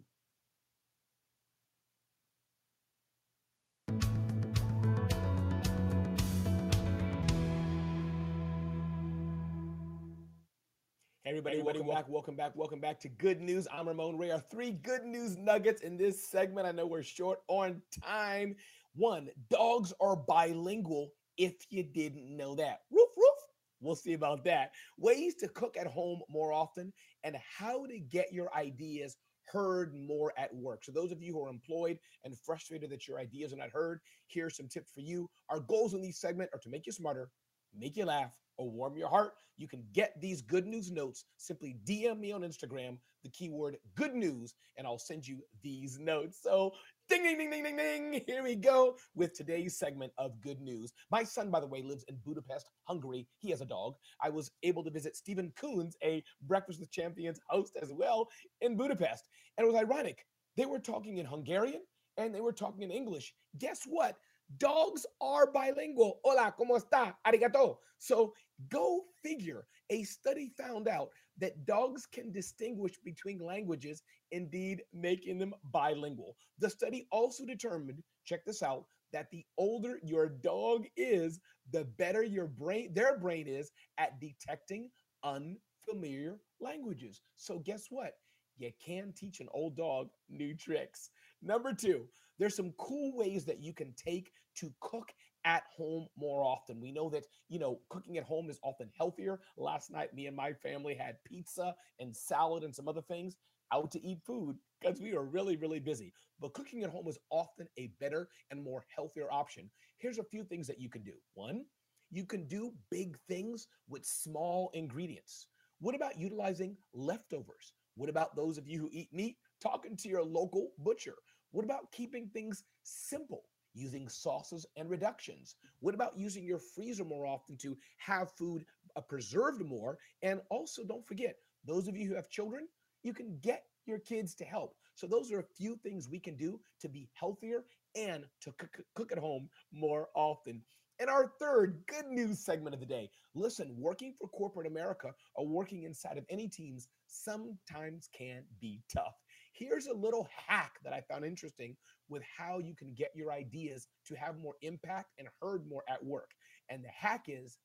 Hey everybody, welcome back, welcome back, welcome back to Good News. I'm Ramon Ray. Our three good news nuggets in this segment. I know we're short on time. One, dogs are bilingual if you didn't know that. Roof, roof. We'll see about that. Ways to cook at home more often and how to get your ideas heard more at work. So, those of you who are employed and frustrated that your ideas are not heard, here's some tips for you. Our goals in these segment are to make you smarter, make you laugh, or warm your heart, you can get these good news notes. Simply DM me on Instagram, the keyword good news, and I'll send you these notes. So, ding, ding, ding, ding, ding, ding. Here we go with today's segment of good news. My son, by the way, lives in Budapest, Hungary. He has a dog. I was able to visit Stephen Coons, a Breakfast with Champions host as well, in Budapest. And it was ironic. They were talking in Hungarian and they were talking in English. Guess what? Dogs are bilingual. Hola, ¿cómo está? Arigato. So go figure. A study found out that dogs can distinguish between languages, indeed making them bilingual. The study also determined, check this out, that the older your dog is, the better your brain, their brain is at detecting unfamiliar languages. So guess what? You can teach an old dog new tricks. Number two, there's some cool ways that you can take to cook at home more often. We know that, you know, cooking at home is often healthier. Last night, me and my family had pizza and salad and some other things out to eat food because we are really, really busy. But cooking at home is often a better and more healthier option. Here's a few things that you can do. One, you can do big things with small ingredients. What about utilizing leftovers? What about those of you who eat meat? Talking to your local butcher. What about keeping things simple? Using sauces and reductions. What about using your freezer more often to have food uh, preserved more? And also, don't forget, those of you who have children, you can get your kids to help. So, those are a few things we can do to be healthier and to cook, cook at home more often. And our third good news segment of the day listen, working for corporate America or working inside of any teams sometimes can be tough. Here's a little hack that I found interesting with how you can get your ideas to have more impact and heard more at work. And the hack is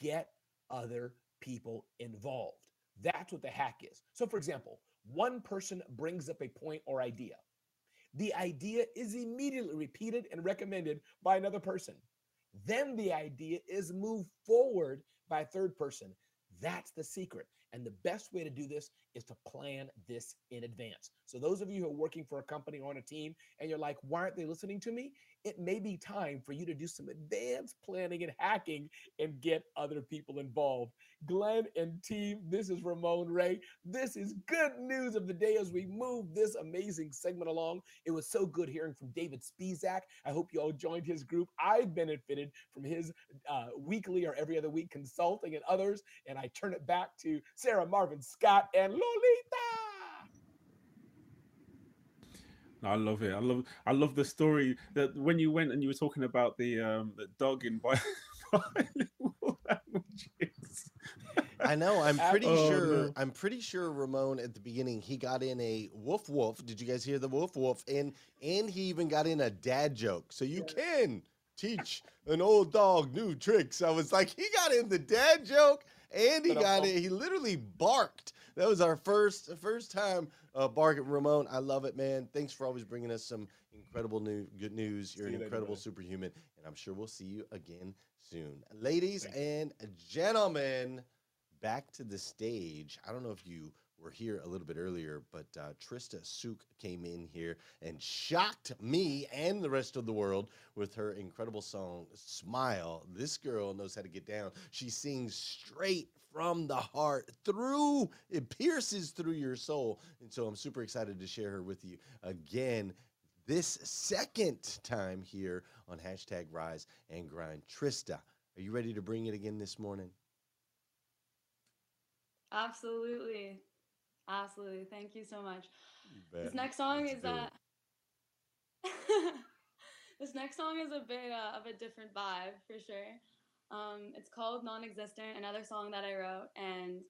get other people involved. That's what the hack is. So, for example, one person brings up a point or idea. The idea is immediately repeated and recommended by another person. Then the idea is moved forward by a third person. That's the secret. And the best way to do this is to plan this in advance. So, those of you who are working for a company or on a team and you're like, why aren't they listening to me? It may be time for you to do some advanced planning and hacking and get other people involved. Glenn and team, this is Ramon Ray. This is good news of the day as we move this amazing segment along. It was so good hearing from David Spisak. I hope you all joined his group. I've benefited from his uh, weekly or every other week consulting and others. And I turn it back to Sarah Marvin Scott and Lolita. I love it. I love I love the story that when you went and you were talking about the um the dog in bi- bilingual languages. I know. I'm pretty Oh, sure. no. I'm pretty sure Ramon at the beginning he got in a woof woof. Did you guys hear the woof woof? And and he even got in a dad joke. So you can teach an old dog new tricks. I was like, he got in the dad joke and he got it. He literally barked. That was our first first time uh, barking. Ramon, I love it, man. Thanks for always bringing us some incredible new good news. You're an you incredible superhuman, and I'm sure we'll see you again soon, ladies and gentlemen back to the stage. I don't know if you were here a little bit earlier, but uh, Trista Suk came in here and shocked me and the rest of the world with her incredible song "Smile." This girl knows how to get down. She sings straight from the heart, through it pierces through your soul, and so I'm super excited to share her with you again. This second time here on hashtag Rise and Grind. Trista, are you ready to bring it again this morning? Absolutely. Absolutely. Thank you so much. bet. This next song Let's is uh This next song is a bit uh, of a different vibe for sure. Um it's called Non-Existent, another song that I wrote and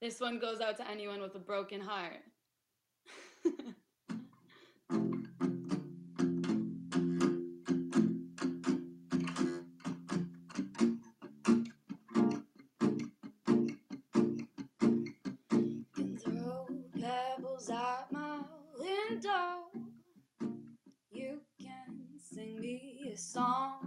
this one goes out to anyone with a broken heart. song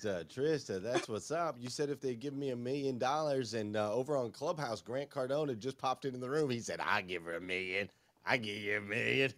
Trista, Trista, that's what's up. You said if they give me a million dollars, and uh, over on Clubhouse, Grant Cardone just popped into the room. He said, "I give her a million. I give you a million.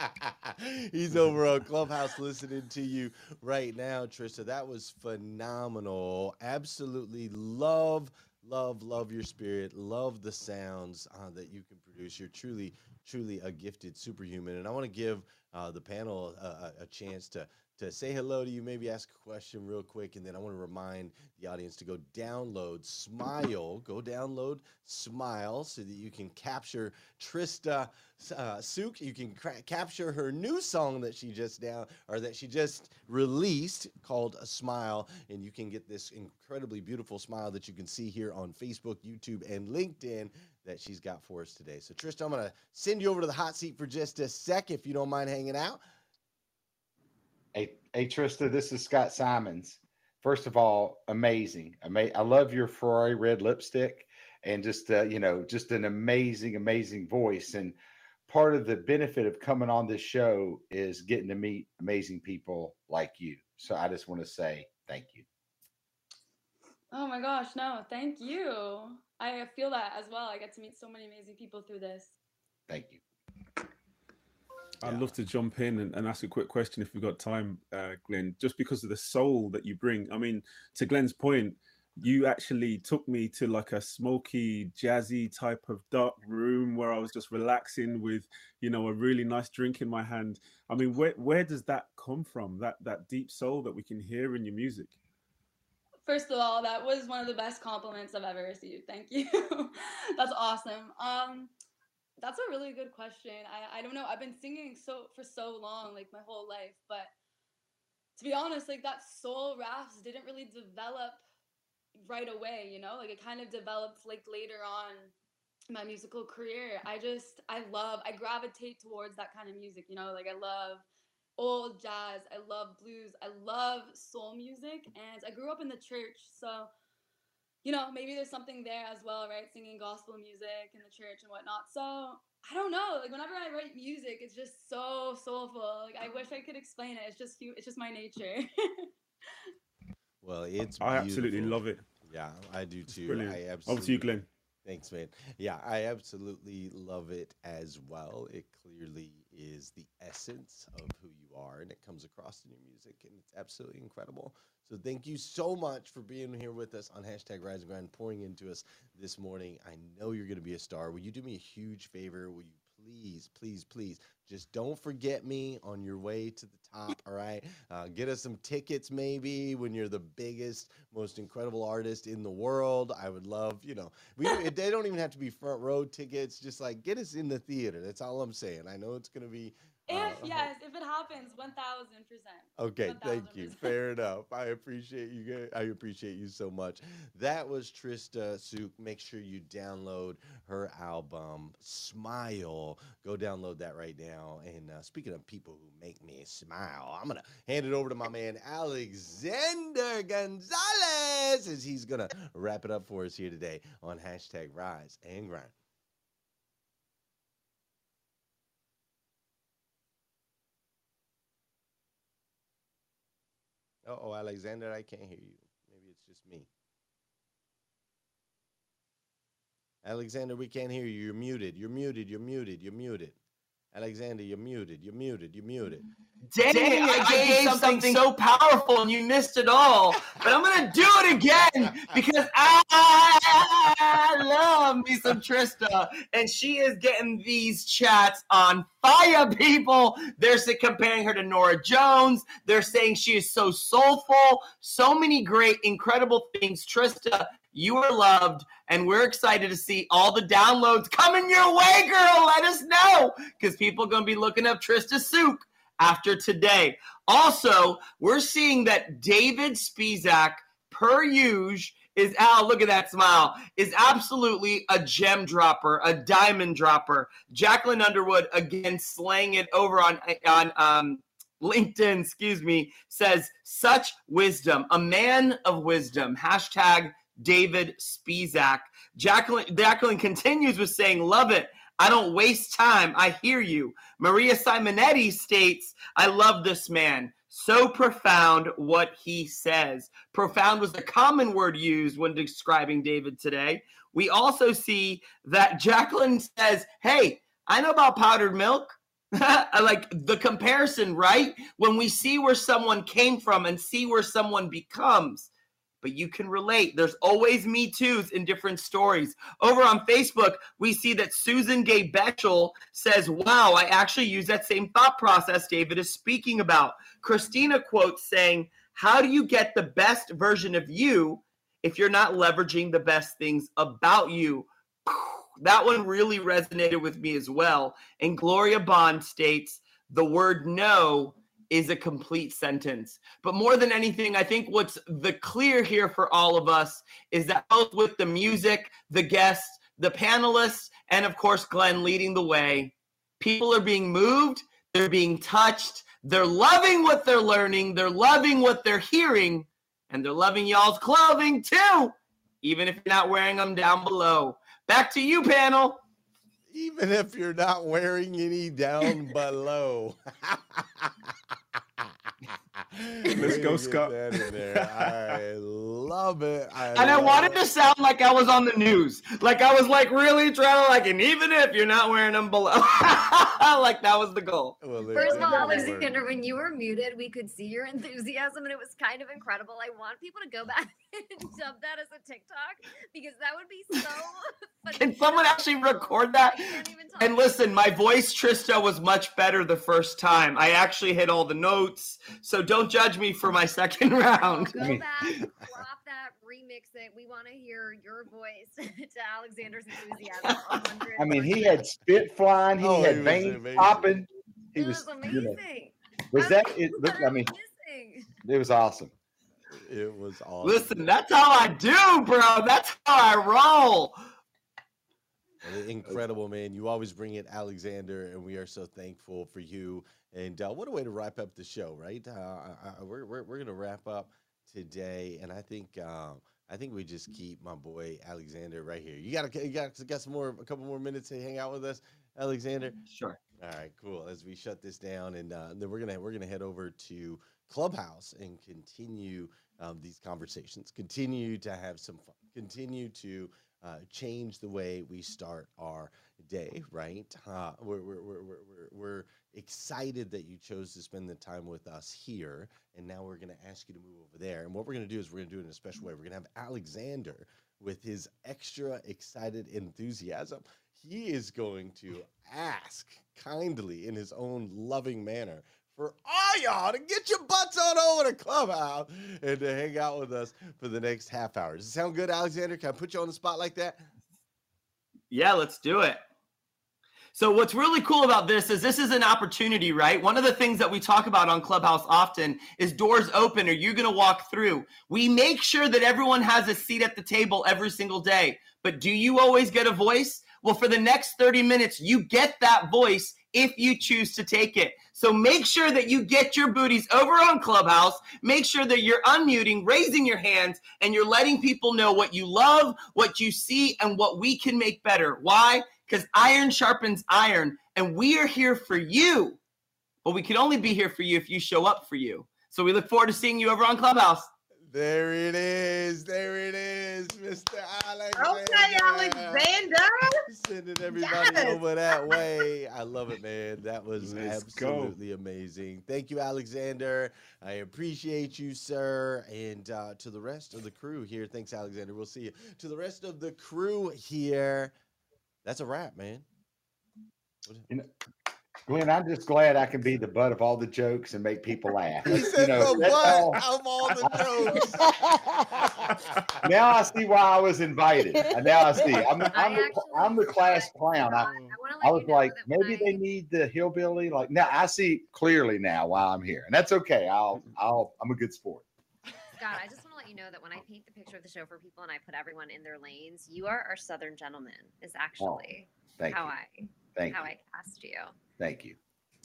He's over on Clubhouse listening to you right now, Trista. That was phenomenal. Absolutely love, love, love your spirit. Love the sounds uh, that you can produce. You're truly, truly a gifted superhuman. And I want to give uh, the panel a chance to to say hello to you, maybe ask a question real quick, and then I want to remind the audience to go download Smile. Go download Smile so that you can capture Trista uh, Suk. You can cra- capture her new song that she just down or that she just released called "A Smile, and you can get this incredibly beautiful smile that you can see here on Facebook, YouTube, and LinkedIn that she's got for us today. So Trista, I'm gonna send you over to the hot seat for just a sec if you don't mind hanging out. Hey, hey, Trista, this is Scott Simons. First of all, amazing. Ama- I love your Ferrari red lipstick and just, uh, you know, just an amazing, amazing voice. And part of the benefit of coming on this show is getting to meet amazing people like you. So I just want to say thank you. Oh my gosh, no, thank you. I feel that as well. I get to meet so many amazing people through this. Thank you. I'd love to jump in and, and ask a quick question if we've got time, uh, Glenn, just because of the soul that you bring. I mean, to Glenn's point, you actually took me to like a smoky, jazzy type of dark room where I was just relaxing with, you know, a really nice drink in my hand. I mean, where where does that come from? That that deep soul that we can hear in your music? First of all, that was one of the best compliments I've ever received. Thank you. That's awesome. Um, that's a really good question. I, I don't know. I've been singing so for so long, like my whole life, but to be honest, like that soul raps didn't really develop right away, you know? Like it kind of developed like later on my musical career. I just I love I gravitate towards that kind of music, you know? Like I love old jazz, I love blues, I love soul music and I grew up in the church, so you know, maybe there's something there as well, right? Singing gospel music in the church and whatnot. So I don't know. Like whenever I write music, it's just so soulful. Like I wish I could explain it. It's just it's just my nature. well, it's I absolutely love it. Yeah, I do It's too. brilliant. I Over absolutely. to you, Glenn. Thanks, man. Yeah, I absolutely love it as well. It clearly is the essence of who you are, and it comes across in your music, and it's absolutely incredible. So, thank you so much for being here with us on hashtag Rise and Grind, pouring into us this morning. I know you're going to be a star. Will you do me a huge favor? Will you please, please, please, just don't forget me on your way to the top. All right, uh, get us some tickets maybe when you're the biggest, most incredible artist in the world. I would love, you know, we they don't even have to be front row tickets. Just like get us in the theater. That's all I'm saying. I know it's gonna be. If uh, yes, if it happens, one thousand percent. Okay, thank you. Fair enough. I appreciate you. guys- I appreciate you so much. That was Trista Suk. Make sure you download her album Smile. Go download that right now. And uh, speaking of people who make me smile, I'm gonna hand it over to my man Alexander Gonzalez as he's gonna wrap it up for us here today on hashtag Rise and Grind. Oh, Alexander, I can't hear you. Maybe it's just me. Alexander, we can't hear you. You're muted. You're muted. You're muted. You're muted. Alexander, you're muted. You're muted. You're muted. Dang, it, I, gave, something, so powerful and you missed it all. But I'm gonna do it again because I love me some Trista, and she is getting these chats on fire. People, they're comparing her to Norah Jones. They're saying she is so soulful. So many great, incredible things. Trista, you are loved, and we're excited to see all the downloads coming your way, girl. Let us know because people are gonna be looking up Trista Suk after today. Also, we're seeing that David Spisak, per usual, is Al. Look at that smile. Is absolutely a gem dropper, a diamond dropper. Jacqueline Underwood again slaying it over on on um, LinkedIn. Excuse me. Says such wisdom, a man of wisdom. Hashtag David Spisak. Jacqueline Jacqueline continues with saying, "Love it." I don't waste time. I hear you. Maria Simonetti states, I love this man. So profound what he says. Profound was the common word used when describing David today. We also see that Jacqueline says, Hey, I know about powdered milk. Like the comparison, right? When we see where someone came from and see where someone becomes but you can relate. There's always Me Too's in different stories. Over on Facebook, we see that Susan Gay Betchel says, Wow, I actually use that same thought process David is speaking about. Christina quotes saying, How do you get the best version of you if you're not leveraging the best things about you? That one really resonated with me as well. And Gloria Bond states, The word no is a complete sentence. But more than anything, I think what's the clear here for all of us is that both with the music, the guests, the panelists, and of course, Glenn leading the way, people are being moved, they're being touched, they're loving what they're learning, they're loving what they're hearing, and they're loving y'all's clothing too, even if you're not wearing them down below. Back to you, panel. Even if you're not wearing any down below. Let's go, Scott. there. I love it. I And I wanted it. to sound like I was on the news. Like I was like really trying to like, and even if you're not wearing them below, like that was the goal. Well, First of all. Alexander, when you were muted, we could see your enthusiasm and it was kind of incredible. I want people to go back and dub that as a TikTok because that would be so Can someone actually record that? And listen, my voice, Trista, was much better the first time. I actually hit all the notes. So don't judge me for my second round. Go back, crop that, remix it. We want to hear your voice to Alexander's enthusiasm. I mean, he had spit flying, he Oh, had was veins amazing. popping. He It was, was you know, was I that was it? Look, I mean, missing. It was awesome. It was awesome. Listen, that's how I do, bro. That's how I roll. Incredible, man. You always bring it, Alexander, and we are so thankful for you. And uh, what a way to wrap up the show, right? Uh, I, we're we're, we're going to wrap up today, and I think um, I think we just keep my boy Alexander right here. You got you got got some more a couple more minutes to hang out with us, Alexander. Sure. All right, cool. As we shut this down, and uh, then we're gonna we're gonna head over to Clubhouse and continue um, these conversations, continue to have some fun, continue to uh, change the way we start our day, right? Uh, we're, we're, we're, we're, we're excited that you chose to spend the time with us here. And now we're going to ask you to move over there. And what we're going to do is we're going to do it in a special way. We're going to have Alexander with his extra excited enthusiasm. He is going to ask kindly in his own loving manner for all y'all to get your butts on over to Clubhouse and to hang out with us for the next half hour. Does it sound good, Alexander? Can I put you on the spot like that? Yeah, let's do it. So, what's really cool about this is this is an opportunity, right? One of the things that we talk about on Clubhouse often is doors open or you're going to walk through. We make sure that everyone has a seat at the table every single day. But do you always get a voice? Well, for the next 30 minutes, you get that voice if you choose to take it. So make sure that you get your booties over on Clubhouse. Make sure that you're unmuting, raising your hands, and you're letting people know what you love, what you see, and what we can make better. Why? Because iron sharpens iron, and we are here for you. But we can only be here for you if you show up for you. So we look forward to seeing you over on Clubhouse. There it is. There it is, Mr. Alexander. Okay, Alexander. Sending everybody yes. over that way. I love it, man. That was Let's absolutely go. amazing. Thank you, Alexander. I appreciate you, sir. And uh, to the rest of the crew here, thanks, Alexander. We'll see you. To the rest of the crew here, that's a wrap, man. You know, Glenn, I'm just glad I can be the butt of all the jokes and make people laugh. He said you know, the butt all. of all the jokes. now I see why I was invited. Now I see. I'm, I'm, the, I'm the class clown. I, I, I was like, maybe they need the hillbilly. Like now, I see clearly now why I'm here, and that's okay. I'll, I'll, I'm a good sport. Scott, I just want to let you know that when I paint the picture of the show for people and I put everyone in their lanes, you are our Southern gentleman. Is actually oh, how you. I Thank how you. I cast you. Thank you.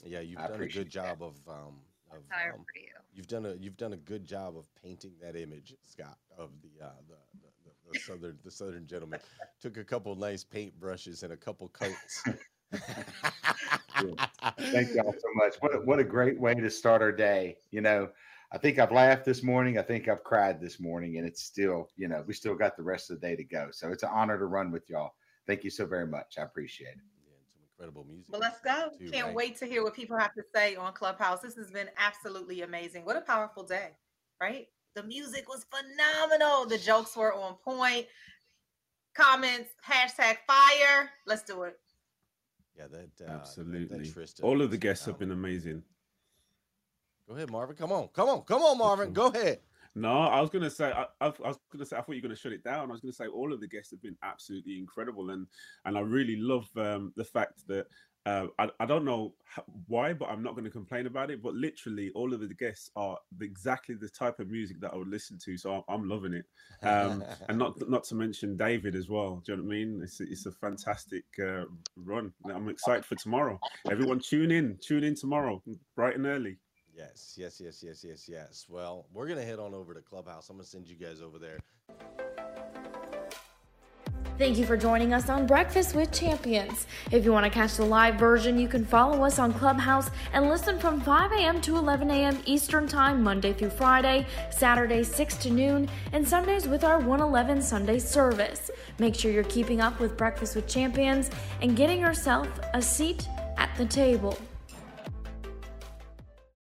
Yeah, you've I done a good job that. of um of um, you. You've done a you've done a good job of painting that image, Scott, of the uh the, the, the, the southern the southern gentleman. Took a couple nice paint brushes and a couple coats. Thank y'all so much. What a, what a great way to start our day. You know, I think I've laughed this morning. I think I've cried this morning, and it's still, you know, we still got the rest of the day to go. So it's an honor to run with y'all. Thank you so very much. I appreciate it Yeah, some incredible music. Well, let's go. Too, Can't right? wait to hear what people have to say on Clubhouse. This has been absolutely amazing. What a powerful day, right? The music was phenomenal. The jokes were on point. Comments, hashtag fire. Let's do it. Yeah, that uh, absolutely. That, that All of the guests have been amazing. Go ahead, Marvin. Come on, come on, come on, Marvin. Go ahead. No, I was gonna say I, I, I was gonna say I thought you were gonna shut it down. I was gonna say all of the guests have been absolutely incredible, and and I really love um, the fact that uh, I, I don't know why, but I'm not going to complain about it. But literally, all of the guests are exactly the type of music that I would listen to. So I'm, I'm loving it, um, and not not to mention David as well. Do you know what I mean? It's it's a fantastic uh, run. I'm excited for tomorrow. Everyone, tune in, tune in tomorrow, bright and early. Yes, yes, yes, yes, yes, yes. Well, we're gonna head on over to Clubhouse. I'm gonna send you guys over there. Thank you for joining us on Breakfast with Champions. If you want to catch the live version, you can follow us on Clubhouse and listen from 5 a.m. to 11 a.m. Eastern Time, Monday through Friday, Saturday 6 to noon, and Sundays with our 111 Sunday service. Make sure you're keeping up with Breakfast with Champions and getting yourself a seat at the table.